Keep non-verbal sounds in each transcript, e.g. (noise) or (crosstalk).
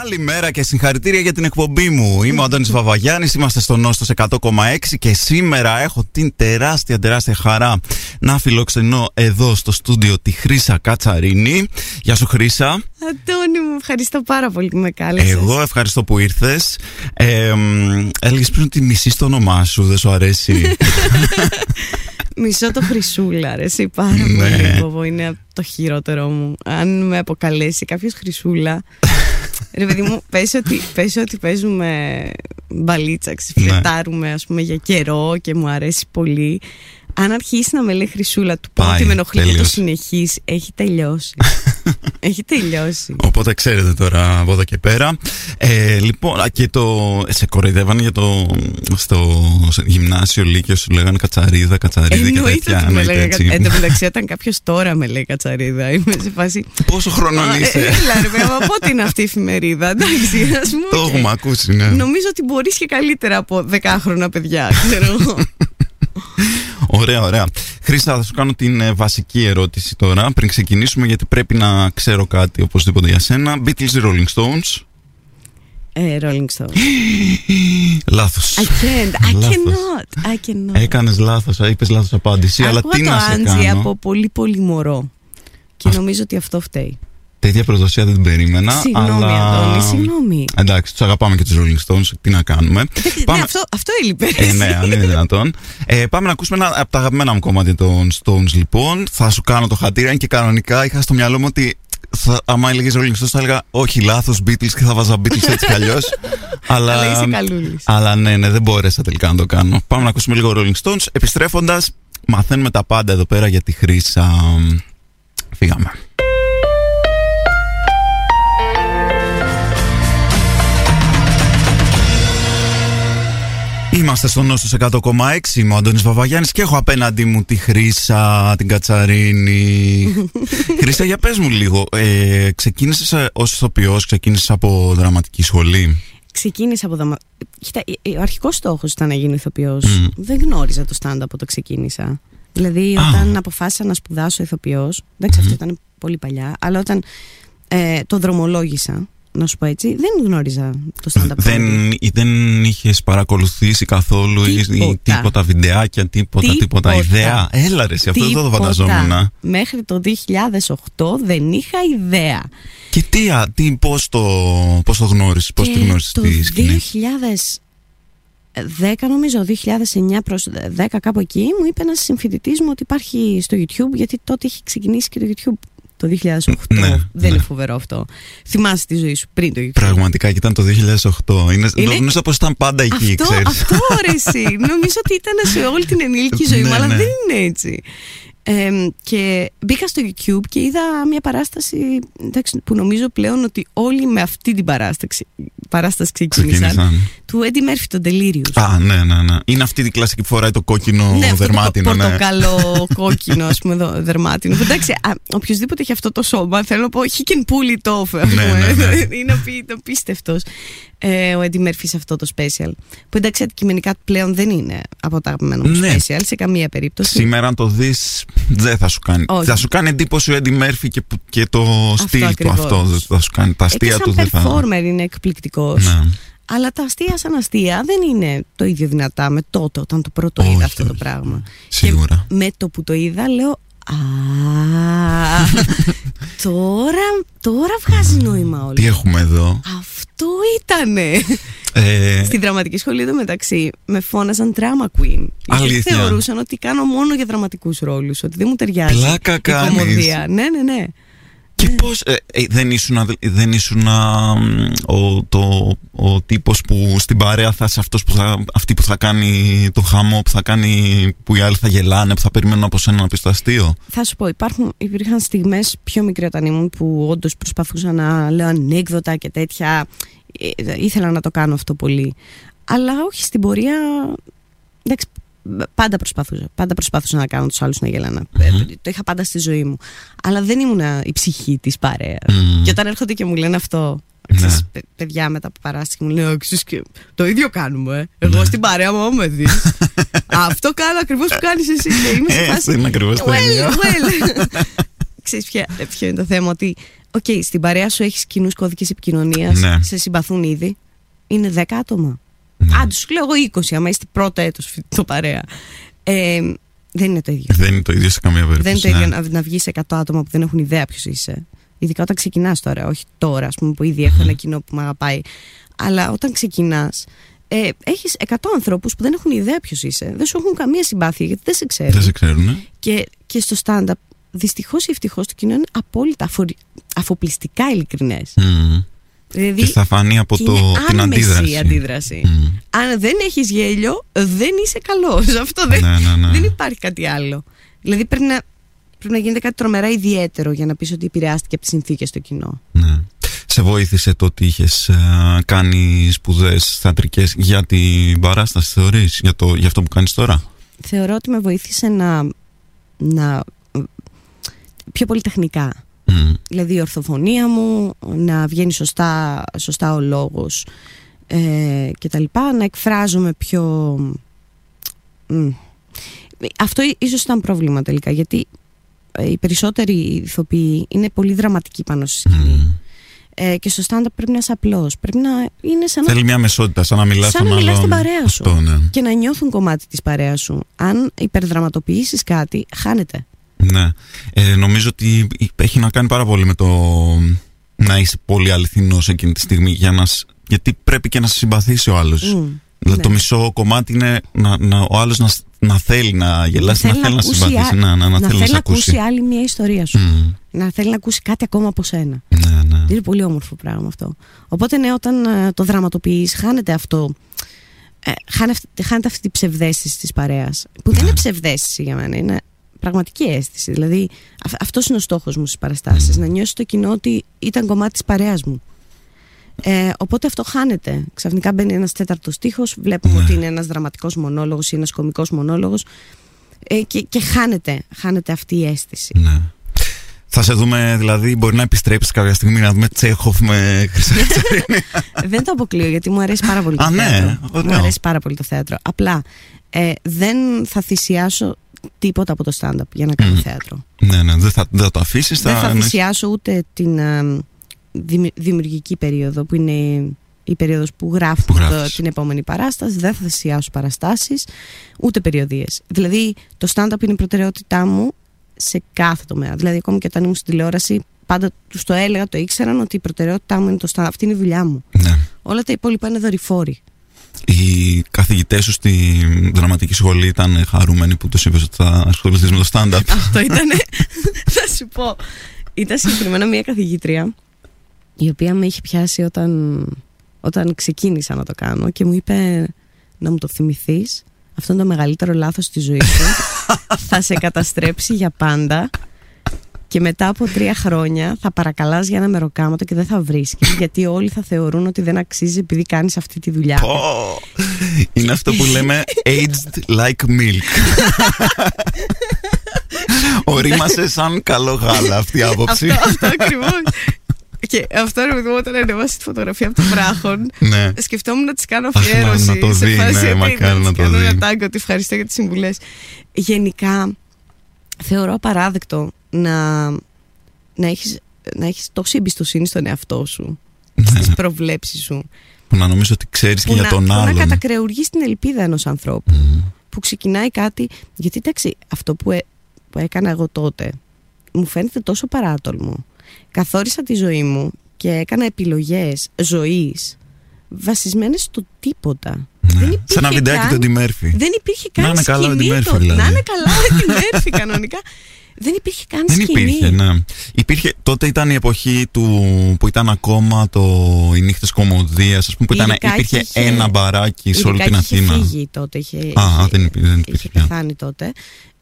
Καλημέρα και συγχαρητήρια για την εκπομπή μου. Είμαι ο Αντώνης Βαβαγιάννης, είμαστε στο Νόστος 100,6 και σήμερα έχω την τεράστια τεράστια χαρά να φιλοξενώ εδώ στο στούντιο τη Χρύσα Κατσαρίνη. Γεια σου Χρύσα. Αντώνη μου, ευχαριστώ πάρα πολύ που με κάλεσες. Εγώ ευχαριστώ που ήρθες. Ε, έλεγες πριν ότι μισείς το όνομά σου, δεν σου αρέσει. (laughs) Μισό το χρυσούλα, ρε, εσύ πάρα Ναι. πολύ είναι το χειρότερό μου. Αν με αποκαλέσει κάποιος χρυσούλα, ρε παιδί μου, πες ότι, πες ότι παίζουμε μπαλίτσα, ξεφλετάρουμε ας πούμε για καιρό και μου αρέσει πολύ. Αν αρχίσει να με λέει χρυσούλα, του πω Πάει, ότι με ενοχλεί και το τελείωσε. συνεχίσεις, έχει τελειώσει. (laughs) έχει τελειώσει. Οπότε ξέρετε τώρα από εδώ και πέρα. Ε, λοιπόν, α, και το. Σε κοροϊδεύανε για το. Στο γυμνάσιο Λύκειο σου λέγανε κατσαρίδα, κατσαρίδα και Εννοείται τέτοια. ότι με εννοείται λέγανε. έτσι. Εν τω (laughs) μεταξύ, όταν κάποιος τώρα με λέει κατσαρίδα, είμαι σε φάση. Πόσο χρονών «Α, ε, είσαι; Έλα, ρε παιδί, μου, πότε είναι αυτή η εφημερίδα. Εντάξει, ας πούμε. Το οκ. έχουμε ακούσει, ναι. Νομίζω ότι μπορείς και καλύτερα από δεκάχρονα παιδιά, ξέρω εγώ. (laughs) Ωραία, ωραία. Χρήστα, θα σου κάνω την ε, βασική ερώτηση τώρα πριν ξεκινήσουμε γιατί πρέπει να ξέρω κάτι οπωσδήποτε για σένα. Beatles ή Rolling Stones. ε, Rolling Stone. (gasps) Λάθος. I can't, I Λάθος. cannot, I cannot. Έκανες λάθος, ε, είπες λάθος απάντηση, αλλά Άκουγα τι το να σε Άντζι κάνω; από πολύ πολύ μωρό. Και Αυτό- νομίζω ότι αυτό φταίει. Τέτοια προδοσία δεν την περίμενα. Συγγνώμη, αλλά... Αντώνη, συγγνώμη. Εντάξει, τους αγαπάμε και τους Rolling Stones. Τι να κάνουμε. Ναι, αυτό, αυτό έλειπε. Ε, ναι, αν είναι δυνατόν. Ε, πάμε να ακούσουμε ένα από τα αγαπημένα μου κομμάτια των Stones, λοιπόν. Θα σου κάνω το χατήρι, αν και κανονικά είχα στο μυαλό μου ότι θα, άμα έλεγες Rolling Stones, θα έλεγα όχι, λάθος Beatles και θα βάζα Beatles έτσι κι αλλιώς. (laughs) αλλά, Αλλά είσαι καλούλης. αλλά ναι, ναι, δεν μπόρεσα τελικά να το κάνω. Πάμε να ακούσουμε λίγο Rolling Stones. Επιστρέφοντας, μαθαίνουμε τα πάντα εδώ πέρα για τη χρήσα. Φύγαμε. Είμαστε στο Νόστος 100,6 Είμαι ο Αντώνης Βαβαγιάννης και έχω απέναντί μου τη Χρύσα, την Κατσαρίνη (laughs) Χρύσα για πες μου λίγο ε, Ξεκίνησες ε, ως ηθοποιός, ξεκίνησες από δραματική σχολή; Ξεκίνησα από δαμα... Κοίτα, ε, ε, ο αρχικός στόχος ήταν να γίνω ηθοποιός. Μμ. Δεν γνώριζα το stand-up όταν ξεκίνησα. Δηλαδή, Α. όταν αποφάσισα να σπουδάσω ηθοποιός. Εντάξει, αυτό ήταν πολύ παλιά. Αλλά όταν ε, το δρομολόγησα, να σου πω έτσι, δεν γνώριζα το stand-up. comedy. δεν, δεν είχες παρακολουθήσει καθόλου ή- ή Τίποτα. τίποτα βιντεάκια, τίποτα, τίποτα, Τίποτα. ιδέα; Έλα ρε, εσύ, αυτό δεν το Τίποτα. φανταζόμουν Μέχρι το 2008 δεν είχα ιδέα. Και τι, α, τι πώς, το, πώς το γνώρισες, πώς Και τη γνώρισες το τη σκηνή; 2010 νομίζω, 2009 προς 10 κάπου εκεί, μου είπε ένας συμφοιτητής μου ότι υπάρχει στο YouTube, γιατί τότε είχε ξεκινήσει και το YouTube το 2008. Ναι, δεν ναι. είναι φοβερό αυτό. Θυμάσαι τη ζωή σου πριν το YouTube. Πραγματικά και ήταν το 2008 Είναι, Είναι- Νομίζω πως ήταν πάντα εκεί, αυτό, ξέρεις αυτό ρε εσύ. (laughs) Νομίζω ότι ήταν σε όλη την ενήλικη ζωή μου, Ναι, αλλά ναι. δεν είναι έτσι. Ε, και μπήκα στο YouTube και είδα μια παράσταση εντάξει, που νομίζω πλέον ότι όλοι με αυτή την παράσταση, παράσταση ξεκίνησαν. Ξεκίνησαν Του Eddie Murphy, τον Delirious. Α, ναι, ναι, ναι. Είναι αυτή η κλασική που φοράει το κόκκινο ναι, αυτό δερμάτινο. το ναι. πορτοκαλό (laughs) κόκκινο, ας πούμε, δο- δερμάτινο. Που Εντάξει, α, οποιοδήποτε έχει αυτό το σώμα, θέλω να πω, he can pull it off. ας Ναι, πούμε. ναι, ναι. (laughs) Είναι απει- απίστευτος ε, ο Eddie Murphy σε αυτό το special. Που εντάξει, αντικειμενικά πλέον δεν είναι από τα αγαπημένα μου Ναι. special σε καμία περίπτωση. Σήμερα, αν το δεις, δεν θα σου κάνει. Όχι. Θα σου κάνει εντύπωση ο Eddie Murphy και, που- και το στυλ του ακριβώς. αυτό. Δεν θα σου κάνει. Τα Ε, και αστεία του σαν δεν θα. performer είναι εκπληκτικός. Ναι. Αλλά τα αστεία σαν αστεία δεν είναι το ίδιο δυνατά με τότε όταν το πρώτο Όχι, είδα αυτό το όχι, πράγμα. Σίγουρα. Και με το που το είδα λέω Α, (laughs) τώρα, τώρα βγάζει νόημα όλο. Τι έχουμε εδώ; Αυτό ήτανε. Ε, Στη δραματική σχολή εδώ μεταξύ με φώναζαν drama queen. Γιατί Αλήθεια; θεωρούσαν ότι κάνω μόνο για δραματικούς ρόλους, ότι δεν μου ταιριάζει Πλάκα η κάνεις. κομμωδία. Ναι, ναι, ναι. Και πώς ε, ε, δεν ήσουν, αδε- δεν ήσουν α, μ, ο, το, ο τύπος που στην παρέα θα είσαι αυτός που θα, αυτή που θα κάνει το χαμό, που θα κάνει, που οι άλλοι θα γελάνε, που θα περιμένουν από σένα να πεις το αστείο; Θα σου πω, υπάρχουν, υπήρχαν στιγμές πιο μικρή όταν ήμουν που όντως προσπαθούσα να λέω ανέκδοτα και τέτοια. Ε, Ήθελα να το κάνω αυτό πολύ. Αλλά όχι στην πορεία. Εντάξει, πάντα προσπαθούσα. Πάντα προσπαθούσα να κάνω τους άλλους να γελάνε. Ε, Το είχα πάντα στη ζωή μου. Αλλά δεν ήμουν η ψυχή της παρέας. Μμμ. Και όταν έρχονται και μου λένε αυτό. Ναι. Ξέρεις, παι- παιδιά μετά από παράσταση μου λένε «Ξέρεις και το ίδιο κάνουμε. Εγώ Ναι. στην παρέα μου, άμα με δεις. (laughs) αυτό κάνω ακριβώς που κάνεις εσύ. Και είμαι σε Ε, φάση. αυτό είναι ακριβώς το well, ίδιο. well. (laughs) Ξέρεις ποια, ποιο είναι το θέμα, ότι Οκ, στην παρέα σου έχεις κοινούς κώδικες επικοινωνίας. Ναι. Σε συμπαθούν ήδη. Είναι 10 άτομα. Ναι. Άντε, σου λέω εγώ 20, άμα είστε πρώτο έτος το παρέα. Ε, δεν είναι το ίδιο. Δεν είναι το ίδιο σε καμία περίπτωση. Δεν είναι το ίδιο ναι. να, να βγεις 100 άτομα που δεν έχουν ιδέα ποιος είσαι. Ειδικά όταν ξεκινάς τώρα, όχι τώρα, ας πούμε, που ήδη έχω ένα κοινό που με αγαπάει. Αλλά όταν ξεκινάς, ε, έχεις 100 ανθρώπους που δεν έχουν ιδέα ποιος είσαι. Δεν σου έχουν καμία συμπάθεια γιατί δεν σε ξέρουν. Δεν σε ξέρουν. ναι. Και, και στο stand-up, δυστυχώς ή ευτυχώς, το κοινό είναι απόλυτα αφορι- αφοπλιστικά ειλικρινές. Μμμ. Δηλαδή, Και θα φανεί από και το, είναι την άμεση αντίδραση. η αντίδραση. Μμ. Αν δεν έχεις γέλιο, δεν είσαι καλός. (laughs) Αυτό δεν, Ναι, ναι, ναι. δεν υπάρχει κάτι άλλο. Δηλαδή πρέπει να, πρέπει να γίνεται κάτι τρομερά ιδιαίτερο για να πεις ότι επηρεάστηκε από τις συνθήκες στο κοινό. Ναι. Σε βοήθησε το ότι είχες κάνει σπουδές θεατρικές για την παράσταση, θεωρείς, για, το, για αυτό που κάνεις τώρα; Θεωρώ ότι με βοήθησε να, να πιο πολυτεχνικά. Μμ. Δηλαδή η ορθοφωνία μου, να βγαίνει σωστά, σωστά ο λόγος ε, και τα λοιπά, να εκφράζομαι πιο... Μ. Αυτό ίσως ήταν πρόβλημα τελικά, γιατί ε, οι περισσότεροι ηθοποιοί είναι πολύ δραματικοί πάνω στη σκηνή. Μμ. Ε, και στο stand-up πρέπει να είσαι απλός. Πρέπει να είναι σαν να, Θέλει μια μεσότητα, σαν να μιλάς σαν να μιλάς στην παρέα σου. Αυτό, ναι. και να νιώθουν κομμάτι της παρέας σου. Αν υπερδραματοποιήσεις κάτι, χάνεται. Ναι. Ε, νομίζω ότι έχει να κάνει πάρα πολύ με το να είσαι πολύ αληθινός εκείνη τη στιγμή για να, σ- γιατί πρέπει και να σε συμπαθήσει ο άλλος. Μμ. Δηλαδή Ναι. το μισό κομμάτι είναι να, να, ο άλλος να, σ- να θέλει να γελάσει, να, θέλει να, ακούσει συμπαθήσει, α- να, να, να, θέλει να σε ακούσει ακούσει. άλλη μια ιστορία σου. Μμ. Να θέλει να ακούσει κάτι ακόμα από σένα. Ναι, ναι. Είναι πολύ όμορφο πράγμα αυτό. Οπότε ναι, όταν ε, το δραματοποιείς χάνεται αυτό. Ε, χάνε αυτή- χάνεται αυτή η ψευδέστηση της παρέας. Που δεν Ναι. είναι ψευδέστηση για μένα, είναι πραγματική αίσθηση. Δηλαδή αυ- αυτός είναι ο στόχος μου στις παραστάσεις. Να νιώσει το κοινό ότι ήταν κομμάτι της παρέας μου. Ε, οπότε αυτό χάνεται. Ξαφνικά μπαίνει ένας τέταρτος στίχος, βλέπουμε Ναι. ότι είναι ένας δραματικός μονόλογος ή ένας κομικός μονόλογος ε, και, και χάνεται, χάνεται αυτή η αίσθηση. Ναι. Θα σε δούμε, δηλαδή, μπορεί να επιστρέψεις κάποια στιγμή να δούμε Τσέχοφ με Χρυσή Κατσαρίνη. (laughs) δεν το αποκλείω γιατί μου αρέσει πάρα πολύ το Α, ναι, θέατρο. ωραίο. Μου αρέσει πάρα πολύ το θέατρο. Απλά ε, δεν θα θυσιάσω τίποτα από το stand-up για να κάνω Μμ. θέατρο. ναι, ναι, δεν θα, δεν θα το αφήσεις. δεν θα θυσιάσω ούτε την ε, δημι- δημιουργική περίοδο που είναι η περίοδος που γράφω Που το- γράφεις. την επόμενη παράσταση. Δεν θα θυσιάσω παραστάσεις, ούτε περιοδίες. Δηλαδή το stand-up είναι η προτεραιότητά μου σε κάθε τομέα. Δηλαδή ακόμη και όταν ήμουν στην τηλεόραση πάντα τους το έλεγα, το ήξεραν ότι η προτεραιότητά μου είναι το stand-up. Αυτή είναι η δουλειά μου. Ναι. Όλα τα υπόλοιπα είναι δορυφόροι. Οι καθηγητές σου στη δραματική σχολή ήταν χαρούμενοι που του είπε ότι θα ασχοληθείς με το stand-up; Αυτό ήταν. (laughs) θα σου πω. Ήταν συγκεκριμένα μια καθηγήτρια η οποία με είχε πιάσει όταν, όταν ξεκίνησα να το κάνω και μου είπε να μου το θυμηθείς αυτό είναι το μεγαλύτερο λάθος στη ζωής σου (laughs) θα σε καταστρέψει για πάντα και μετά από τρία χρόνια θα παρακαλάς για ένα μεροκάματο και δεν θα βρίσκεις (laughs) γιατί όλοι θα θεωρούν ότι δεν αξίζει επειδή κάνεις αυτή τη δουλειά Πω. Είναι αυτό που λέμε aged like milk. Ορίμασε σαν καλό γάλα αυτή η άποψη. αυτό, αυτό ακριβώς και αυτό ρε παιδί μου όταν ανεβάσεις τη φωτογραφία από το βράχον ναι. σκεφτόμουν να της κάνω Αχ, να- αφιέρωση. να το σε δει, φάση ναι, ότι μακάρι της να το κάνω δει. ένα τάγκο, ότι ευχαριστώ για τις συμβουλές. Γενικά, θεωρώ απαράδεκτο να, να έχεις, να έχεις τόση εμπιστοσύνη στον εαυτό σου, στις προβλέψεις σου, Που να νομίζω ότι ξέρεις και που, για να, τον που να άλλον. κατακρεουργείς την ελπίδα ενός ανθρώπου, Μμ. που ξεκινάει κάτι, γιατί εντάξει, αυτό που, έ- που έκανα εγώ τότε, μου φαίνεται τόσο παράτολμο. Καθόρισα τη ζωή μου και έκανα επιλογές ζωής βασισμένες στο τίποτα. Ναι. Δεν υπήρχε Σε ένα βιντεάκι καν- του Eddie Murphy. Δεν υπήρχε Να καν είναι καλά με τη σκηνή. Murphy, το- δηλαδή. Να είναι καλά με τη Μέρφη κανονικά. Δεν υπήρχε καν Δεν σκηνή. υπήρχε, ναι. Υπήρχε, τότε ήταν η εποχή του, που ήταν ακόμα το, οι νύχτες κομμωδίας, ας πούμε, που Η ήταν, Λυκάκη υπήρχε είχε- ένα μπαράκι σε όλη την Ειδικά είχε Αθήνα. φύγει τότε. Είχε, Α, είχε- δεν υπήρχε, δεν υπήρχε είχε πια. πεθάνει τότε.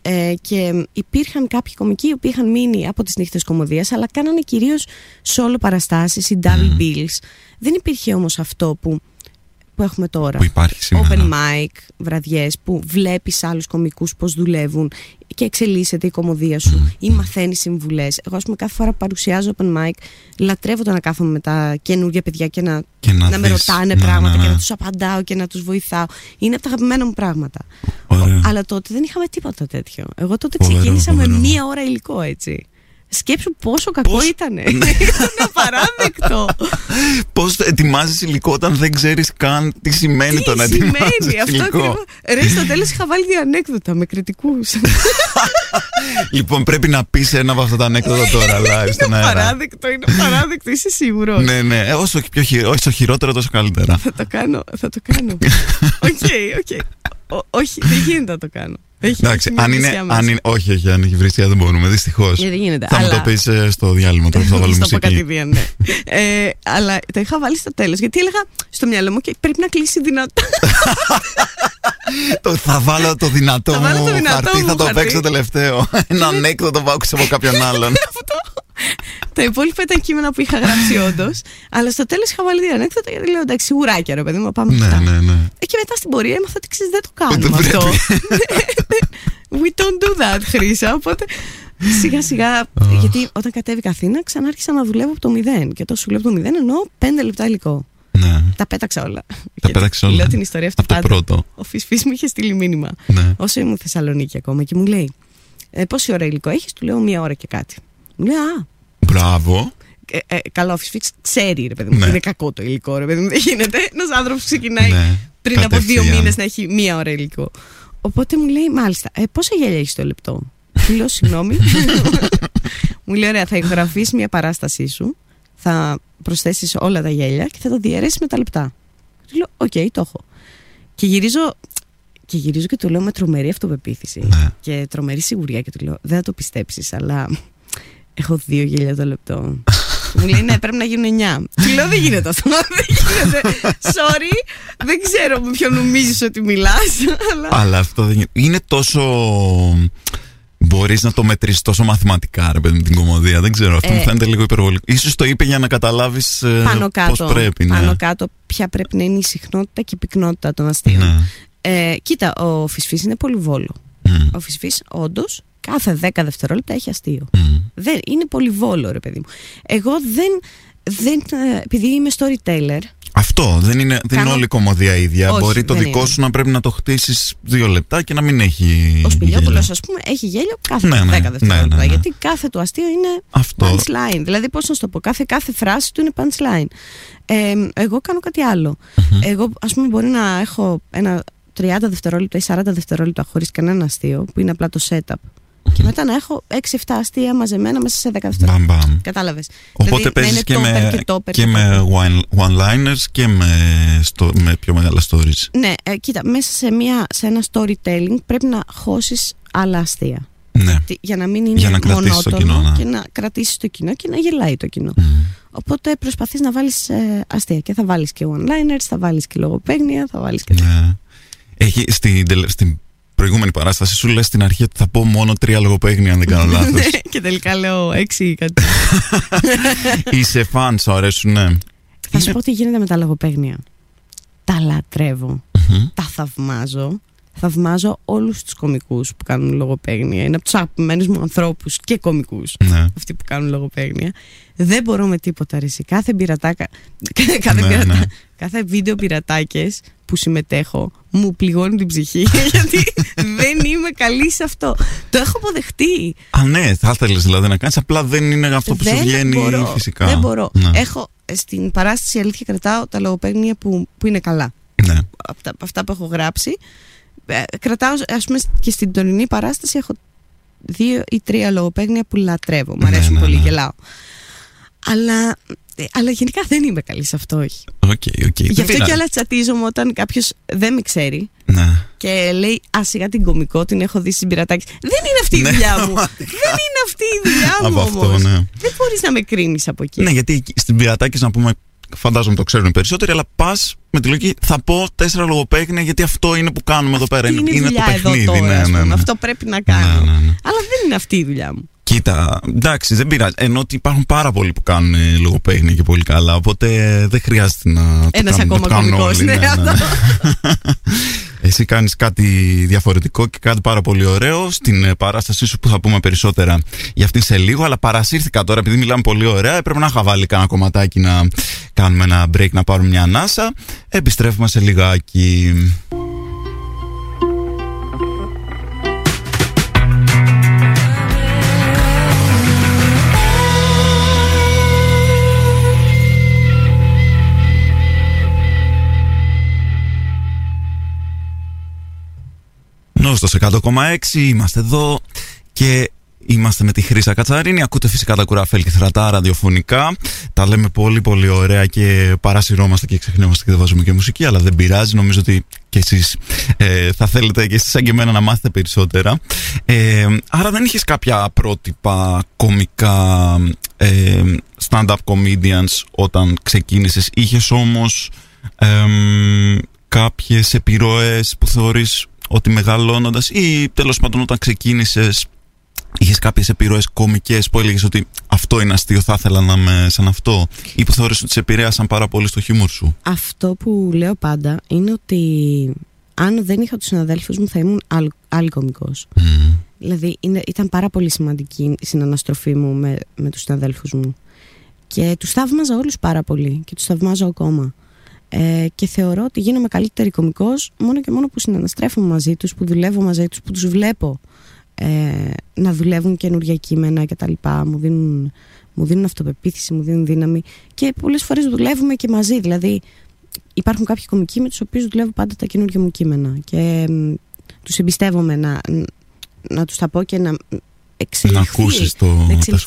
Ε, και υπήρχαν κάποιοι κομικοί οι οποίοι είχαν μείνει από τις νύχτες κομμωδίας αλλά κάνανε κυρίως solo παραστάσεις ή double Mm. bills. Δεν υπήρχε όμως αυτό που, που έχουμε τώρα. Που υπάρχει σήμερα. Open mic, βραδιές που βλέπεις άλλους κομικούς πώς δουλεύουν και εξελίσσεται η κομμωδία σου ή μαθαίνεις συμβουλές. Εγώ ας πούμε κάθε φορά που παρουσιάζω open mic λατρεύω το να κάθομαι με τα καινούργια παιδιά και να, Και να, να με δεις. ρωτάνε Ναι, πράγματα ναι, και ναι. να τους απαντάω και να τους βοηθάω. Είναι από τα αγαπημένα μου πράγματα. Ωραία. Αλλά τότε δεν είχαμε τίποτα τέτοιο. Εγώ τότε Φοβερό, ξεκίνησα με φοβερό. μία ώρα υλικό έτσι. Σκέψου πόσο κακό Πώς- ήταν. (laughs) ήταν απαράδεκτο. Πώς ετοιμάζεις υλικό όταν δεν ξέρεις καν τι σημαίνει το να Τι ετοιμάζεις σημαίνει αυτό υλικό; ακριβώς. Ρε, στο τέλος είχα βάλει δύο ανέκδοτα με κριτικούς. (laughs) Λοιπόν, πρέπει να πεις ένα από αυτά τα ανέκδοτα τώρα (laughs) live στον είναι αέρα. παράδεκτο, είναι παράδεκτο, είσαι σίγουρος. Ναι, ναι. Ε, όσο, πιο χει- όσο χειρότερο, τόσο καλύτερα. Θα το κάνω, θα το κάνω. OK, OK. Ο- Όχι, δεν γίνεται να το κάνω. Έχει Εντάξει, μια αν είναι, βρισιά μας. αν είναι. Όχι, όχι, αν έχει βρισιά δεν μπορούμε, δυστυχώς. Ε, δεν γίνεται. Θα μου αλλά- το πει στο διάλειμμα τώρα που θα βάλω στο μουσική. κατ' ιδίαν, ναι. ε, αλλά το είχα βάλει στο τέλος. Γιατί έλεγα στο μυαλό μου και πρέπει να κλείσει δυνατά. (laughs) Το- θα βάλω το δυνατό Θα βάλω μου το δυνατό χαρτί, μου θα το χαρτί. παίξω τελευταίο. (laughs) Ένα ανέκδοτο που άκουσα από κάποιον άλλον. (laughs) Αυτό. Τα υπόλοιπα ήταν κείμενα που είχα γράψει όντως. αλλά στο τέλος είχα βάλει δύο ανέκδοτα γιατί λέω εντάξει, σιγουράκια ρε παιδί μου, πάμε ναι, αυτά. ναι, ναι. Ε, Και μετά στην πορεία έμαθα ότι ξέρεις, δεν το κάνουμε Δεν πρέπει. αυτό. (laughs) We don't do that, Χρήσα. Οπότε σιγά σιγά. γιατί όταν κατέβηκα Αθήνα, ξανάρχισα να δουλεύω από το μηδέν. Και το σου λέω από το μηδέν εννοώ πέντε λεπτά υλικό. ναι. Τα πέταξα όλα. Τα Γιατί πέταξε όλα. Λέω την ιστορία αυτή Από το πάντα. πρώτο. Ο Φυσφής μου είχε στείλει μήνυμα. Ναι. Όσο ήμουν Θεσσαλονίκη ακόμα και μου λέει ε, Πόση ώρα υλικό έχεις, του λέω μία ώρα και κάτι. Μου λέει Α, Μπράβο. ε, ε, καλό, ο Φυσφής ξέρει ρε παιδί μου, Ναι. ότι είναι κακό το υλικό. Ρε παιδί μου, δεν γίνεται ένας άνθρωπος που ξεκινάει Ναι. πριν από δύο Κατευθείαν. μήνες να έχει μία ώρα υλικό. Οπότε μου λέει, Μάλιστα, ε, πόσα γέλια έχεις το λεπτό; Του λέω, Συγγνώμη. (laughs) μου λέει, Ωραία, θα ηχογραφήσεις μία παράστασή σου, θα προσθέσεις όλα τα γέλια και θα τα διαιρέσεις με τα λεπτά. Του λέω, Οκ, το έχω. Και γυρίζω, και γυρίζω και του λέω με τρομερή αυτοπεποίθηση Ναι. και τρομερή σιγουριά και του λέω: Δεν θα το πιστέψεις, αλλά έχω δύο γέλια το λεπτό. Και μου λέει: Ναι, πρέπει να γίνουν εννιά. Του λέω: Δεν γίνεται αυτό. (laughs) Δεν γίνεται. Sorry, δεν ξέρω με ποιον νομίζεις ότι μιλάς. Αλλά. Αλλά αυτό δεν γίνεται. Είναι τόσο. Μπορείς να το μετρήσεις τόσο μαθηματικά, ρε παιδί με την κομμωδία. Δεν ξέρω. Αυτό Ε, μου φαίνεται λίγο υπερβολικό. σω το είπε για να καταλάβεις Πάνω κάτω, πώ πρέπει. Ναι. πάνω κάτω, ποια πρέπει να είναι η συχνότητα και η πυκνότητα των αστείων. Ναι. Ε, κοίτα, ο Φυσφής είναι πολύ βόλο. Μμ, Ο Φυσφής, όντως, κάθε 10 δευτερόλεπτα έχει αστείο. μμ. Δεν, είναι πολύ βόλο, ρε παιδί μου. Εγώ δεν. δεν ε, επειδή είμαι storyteller, Αυτό δεν είναι, δεν είναι Κάνω- όλη η κομμωδία ίδια. Όχι, Μπορεί το δεν δικό είναι. σου να πρέπει να το χτίσεις δύο λεπτά και να μην έχει. Ο Σπηλιόπουλος, γέλιο. ας πούμε, έχει γέλιο κάθε Ναι, 10 ναι, δευτερόλεπτα. ναι, ναι, ναι. Γιατί κάθε του αστείο είναι Αυτό. punchline. Δηλαδή, πώς να σου το πω, κάθε, κάθε φράση του είναι punchline. Ε, εγώ κάνω κάτι άλλο. Εγώ, ας πούμε, μπορεί να έχω ένα 30 δευτερόλεπτα ή 40 δευτερόλεπτα χωρίς κανένα αστείο, που είναι απλά το setup. Και μετά να έχω 6-7 αστεία μαζεμένα μέσα σε 10 δευτερόλεπτα. Μπαμ, μπαμ. Κατάλαβες. Οπότε δηλαδή, παίζεις να και, είναι topper με, και topper και και με one- one-liners και με, στο, με πιο μεγάλα stories. Ναι, ε, κοίτα, μέσα σε, μια, σε ένα storytelling πρέπει να χώσεις άλλα αστεία. Ναι. Τι- Για να μην είναι Για να κρατήσεις το μονότονο κοινό, ναι. και να κρατήσεις το κοινό και να γελάει το κοινό. Μμ. Οπότε προσπαθείς να βάλεις αστεία και θα βάλεις και one-liners, θα βάλεις και λογοπαίγνια, θα βάλεις και. Ναι. Έχει, στην, τελε- στην προηγούμενη παράσταση σου λες στην αρχή ότι θα πω μόνο τρία λογοπαίγνια αν δεν κάνω λάθος. Ναι, και τελικά λέω έξι ή κάτι. (laughs) Είσαι φαν, σου αρέσουν, ναι. θα σου πω τι γίνεται με τα λογοπαίγνια. Τα λατρεύω. Μμμ. Τα θαυμάζω. Θαυμάζω όλους τους κομικούς που κάνουν λογοπαίγνια. Είναι από τους αγαπημένους μου ανθρώπους και κομικούς. Ναι. αυτοί που κάνουν λογοπαίγνια. Δεν μπορώ με τίποτα ρε. εσύ. Κάθε πειρατάκα, (laughs) κάθε, Ναι, πειρατα- ναι. κάθε βίντεο πειρατάκες που συμμετέχω μου πληγώνει την ψυχή (laughs) γιατί δεν είμαι καλή σε αυτό. Το έχω αποδεχτεί. Α, ναι, θα ήθελε δηλαδή να κάνεις, απλά δεν είναι αυτό που σου δεν βγαίνει μπορώ. φυσικά. Δεν μπορώ. Ναι. Έχω ε, στην παράσταση αλήθεια κρατάω τα λογοπαίγνια που, που είναι καλά. ναι. Από τα- από αυτά που έχω γράψει. Ε, Κρατάω, ας πούμε, και στην τωρινή παράσταση έχω δύο ή τρία λογοπαίγνια που λατρεύω. Μ' Ναι, αρέσουν ναι, πολύ, ναι. γελάω. Αλλά, ε, αλλά γενικά δεν είμαι καλή σε αυτό, όχι. OK, OK. Γι' Δεν αυτό πειράζει. και άλλα τσατίζομαι όταν κάποιος δεν με ξέρει Ναι. και λέει Α, σιγά την κωμικό, την έχω δει στην πειρατάκη. Δεν είναι αυτή η Ναι, δουλειά μου. πραγματικά. δεν είναι αυτή η δουλειά (laughs) μου. Από αυτό, όμως. ναι. Δεν μπορείς να με κρίνεις από εκεί. Ναι, γιατί εκεί στην πειρατάκη να πούμε, φαντάζομαι το ξέρουν οι περισσότεροι, αλλά πας με τη λογική θα πω τέσσερα λογοπαίγνια γιατί αυτό είναι που κάνουμε εδώ πέρα. Αυτή είναι, η είναι το δουλειά εδώ παιχνίδι. τώρα, ναι, ας ναι, πούμε. ναι. Αυτό πρέπει να κάνω. Ναι, ναι, ναι. Αλλά δεν είναι αυτή η δουλειά μου. Κοίτα, εντάξει, δεν πειράζει. Ενώ ότι υπάρχουν πάρα πολλοί που κάνουν ε, λογοπαίγνια και πολύ καλά. Οπότε ε, δεν χρειάζεται να. το Ένας κάνουν- ακόμα το κάνουν κωμικός, όλοι, ναι, αυτό. (laughs) Εσύ κάνεις κάτι διαφορετικό και κάτι πάρα πολύ ωραίο στην ε, παράστασή σου που θα πούμε περισσότερα για αυτή σε λίγο. Αλλά παρασύρθηκα τώρα επειδή μιλάμε πολύ ωραία. Έπρεπε να είχα βάλει κανένα κομματάκι να κάνουμε ένα break να πάρουμε μια ανάσα. Επιστρέφουμε σε λιγάκι. Προφανώς το 100,6 είμαστε εδώ και Είμαστε με τη Χρύσα Κατσαρίνη, ακούτε φυσικά τα κουραφέλ και θρατά ραδιοφωνικά. Τα λέμε πολύ πολύ ωραία και παρασυρώμαστε και ξεχνιόμαστε και δεν βάζουμε και μουσική, αλλά δεν πειράζει. Νομίζω ότι και εσείς ε, θα θέλετε και εσείς σαν και εμένα να μάθετε περισσότερα. Ε, άρα δεν είχες κάποια πρότυπα κομικά ε, stand-up comedians όταν ξεκίνησες; Είχες όμως ε, κάποιες επιρροές που θεωρείς ότι μεγαλώνοντας ή τέλος πάντων όταν ξεκίνησες Είχες κάποιες επιρροές κομικές που έλεγες ότι αυτό είναι αστείο, θα ήθελα να είμαι σαν αυτό, ή που θεώρησες ότι σε επηρέασαν πάρα πολύ στο χιούμορ σου; Αυτό που λέω πάντα είναι ότι αν δεν είχα τους συναδέλφους μου θα ήμουν άλλη κωμικό. Mm. Δηλαδή είναι, ήταν πάρα πολύ σημαντική η συναναστροφή μου με, με τους συναδέλφους μου. Και τους θαύμαζα όλους πάρα πολύ και τους θαυμάζω ακόμα. Ε, και θεωρώ ότι γίνομαι καλύτερη κωμικός μόνο και μόνο που συναναστρέφομαι μαζί τους, που δουλεύω μαζί τους, που τους βλέπω ε, να δουλεύουν καινούργια κείμενα και τα λοιπά. Μου δίνουν, μου δίνουν αυτοπεποίθηση, μου δίνουν δύναμη. Και πολλές φορές δουλεύουμε και μαζί. Δηλαδή υπάρχουν κάποιοι κομικοί με τους οποίους δουλεύω πάντα τα καινούργια μου κείμενα. Και ε, τους εμπιστεύομαι να, να τους τα πω και να εξελιχθεί, να το,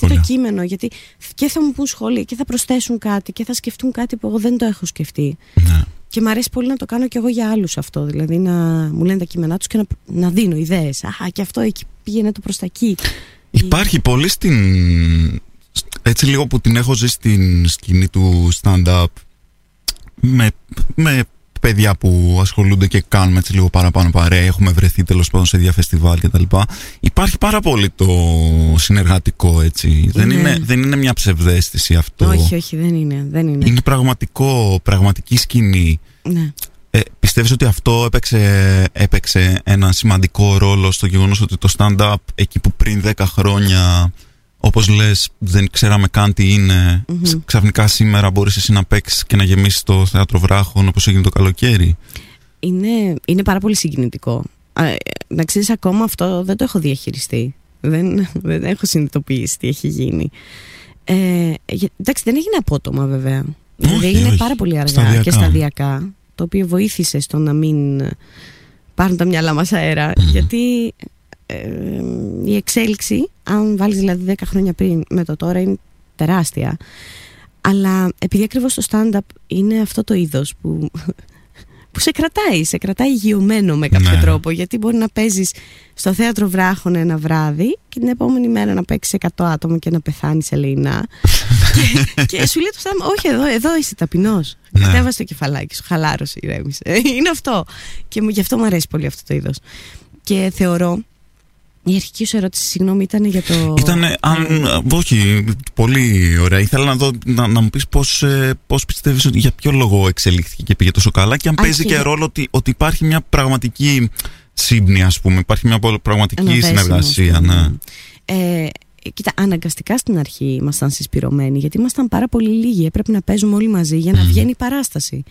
να το κείμενο γιατί και θα μου πούν σχόλια και θα προσθέσουν κάτι και θα σκεφτούν κάτι που εγώ δεν το έχω σκεφτεί ναι. Και μου αρέσει πολύ να το κάνω και εγώ για άλλους αυτό. Δηλαδή να μου λένε τα κείμενά τους και να, να δίνω ιδέες. Αχ, και αυτό εκεί πήγαινε το προς τα εκεί. Υπάρχει πολύ στην. Έτσι λίγο που την έχω ζήσει στην σκηνή του stand-up με, με παιδιά που ασχολούνται και κάνουμε έτσι λίγο παραπάνω παρέα. Έχουμε βρεθεί τέλος πάντων σε δύο φεστιβάλ κτλ. Υπάρχει πάρα πολύ το συνεργατικό έτσι. Δεν, ναι. είναι, δεν είναι μια ψευδέστηση αυτό. Όχι, όχι, δεν είναι. Δεν είναι. είναι πραγματικό, πραγματική σκηνή. Ναι. Ε, πιστεύεις ότι αυτό έπαιξε, έπαιξε ένα σημαντικό ρόλο στο γεγονός ότι το stand-up εκεί που πριν 10 χρόνια όπως λες δεν ξέραμε καν τι ειναι ξαφνικά σήμερα μπορείς εσύ να παίξεις και να γεμίσεις το θέατρο βράχων όπως έγινε το καλοκαίρι. Είναι, είναι πάρα πολύ συγκινητικό. Να ξέρεις ακόμα αυτό δεν το έχω διαχειριστεί. Δεν, δεν έχω συνειδητοποιήσει τι έχει γίνει. Ε, εντάξει δεν έγινε απότομα βέβαια. Όχι, έγινε πάρα πολύ αργά και σταδιακά. το οποίο βοήθησε στο να μην πάρουν τα μυαλά μας αέρα. Γιατί ε, η εξέλιξη, αν βάλεις δηλαδή 10 χρόνια πριν με το τώρα, είναι τεράστια. Αλλά επειδή ακριβώς το stand-up είναι αυτό το είδος που, που σε κρατάει, σε κρατάει υγειωμένο με κάποιο ναι. τρόπο. Γιατί μπορεί να παίζεις στο θέατρο βράχων ένα βράδυ και την επόμενη μέρα να παίξεις 100 άτομα και να πεθάνεις σε λεϊνά. (laughs) και, και σου λέει το stand όχι εδώ, εδώ είσαι ταπεινός. Ναι. Κατέβασε το κεφαλάκι σου, χαλάρωσε, ηρέμησε. (laughs) είναι αυτό. Και γι' αυτό μου αρέσει πολύ αυτό το είδος. Και θεωρώ η αρχική σου ερώτηση, συγγνώμη, ήταν για το. Ήταν, αν. Όχι, πολύ ωραία. Ήθελα να, δω, να, να μου πεις πώς πώς ε, πιστεύεις ότι για ποιο λόγο εξελίχθηκε και πήγε τόσο καλά και αν παίζει και ρόλο ότι, ότι υπάρχει μια πραγματική σύμπνοια, ας πούμε. Υπάρχει μια πραγματική συνεργασία. Ναι. Ε, Κοίτα, αναγκαστικά στην αρχή ήμασταν συσπηρωμένοι, γιατί ήμασταν πάρα πολύ λίγοι. Έπρεπε να παίζουμε όλοι μαζί για να βγαίνει η παράσταση.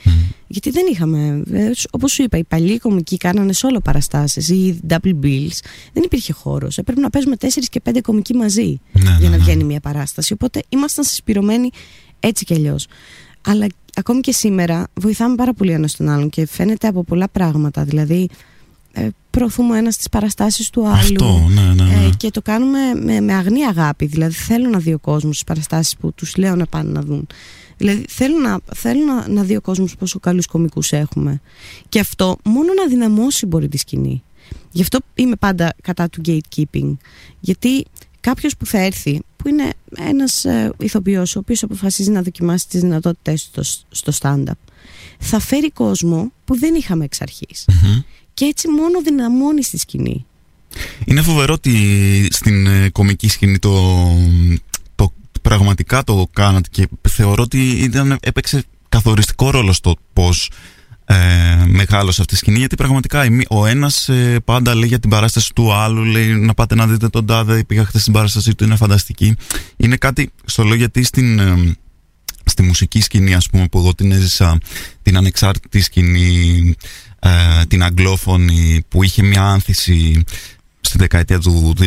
Γιατί δεν είχαμε. Ε, Όπως σου είπα, οι παλιοί κομικοί κάνανε όλο παραστάσεις ή double bills. Δεν υπήρχε χώρος. Έπρεπε να παίζουμε 4 και 5 κομικοί μαζί ναι, για ναι, να ναι. βγαίνει μια παράσταση. Οπότε ήμασταν συσπηρωμένοι έτσι κι αλλιώς. Αλλά ακόμη και σήμερα βοηθάμε πάρα πολύ ένας τον άλλον και φαίνεται από πολλά πράγματα. Δηλαδή, ε, προωθούμε ένα στις παραστάσεις του άλλου. Αυτό, ναι, ναι, ναι. Ε, και το κάνουμε με, με αγνή αγάπη. Δηλαδή θέλω να δει ο κόσμος στις παραστάσεις που τους λέω να πάνε να δουν. Δηλαδή θέλω να, θέλω να, να δει ο κόσμος πόσο καλούς κομικούς έχουμε. Και αυτό μόνο να δυναμώσει μπορεί τη σκηνή. Γι' αυτό είμαι πάντα κατά του gatekeeping. Γιατί κάποιος που θα έρθει που είναι ένας ε, ηθοποιός ο οποίος αποφασίζει να δοκιμάσει τις δυνατότητες στο, στο stand-up θα φέρει κόσμο που δεν είχαμε εξ αρχης και έτσι μόνο δυναμώνεις στη σκηνή. Είναι φοβερό ότι στην ε, κομική σκηνή το, το πραγματικά το κάνατε και θεωρώ ότι ήταν, έπαιξε καθοριστικό ρόλο στο πώς ε, μεγάλωσε αυτή η σκηνή γιατί πραγματικά ο ένας ε, πάντα λέει για την παράσταση του άλλου λέει να πάτε να δείτε τον τάδε πήγα χθες στην παράσταση του είναι φανταστική είναι κάτι στο λέω γιατί στην, ε, στη μουσική σκηνή ας πούμε που εγώ την έζησα την ανεξάρτητη σκηνή ε, την αγγλόφωνη που είχε μια άνθηση στη δεκαετία του 2000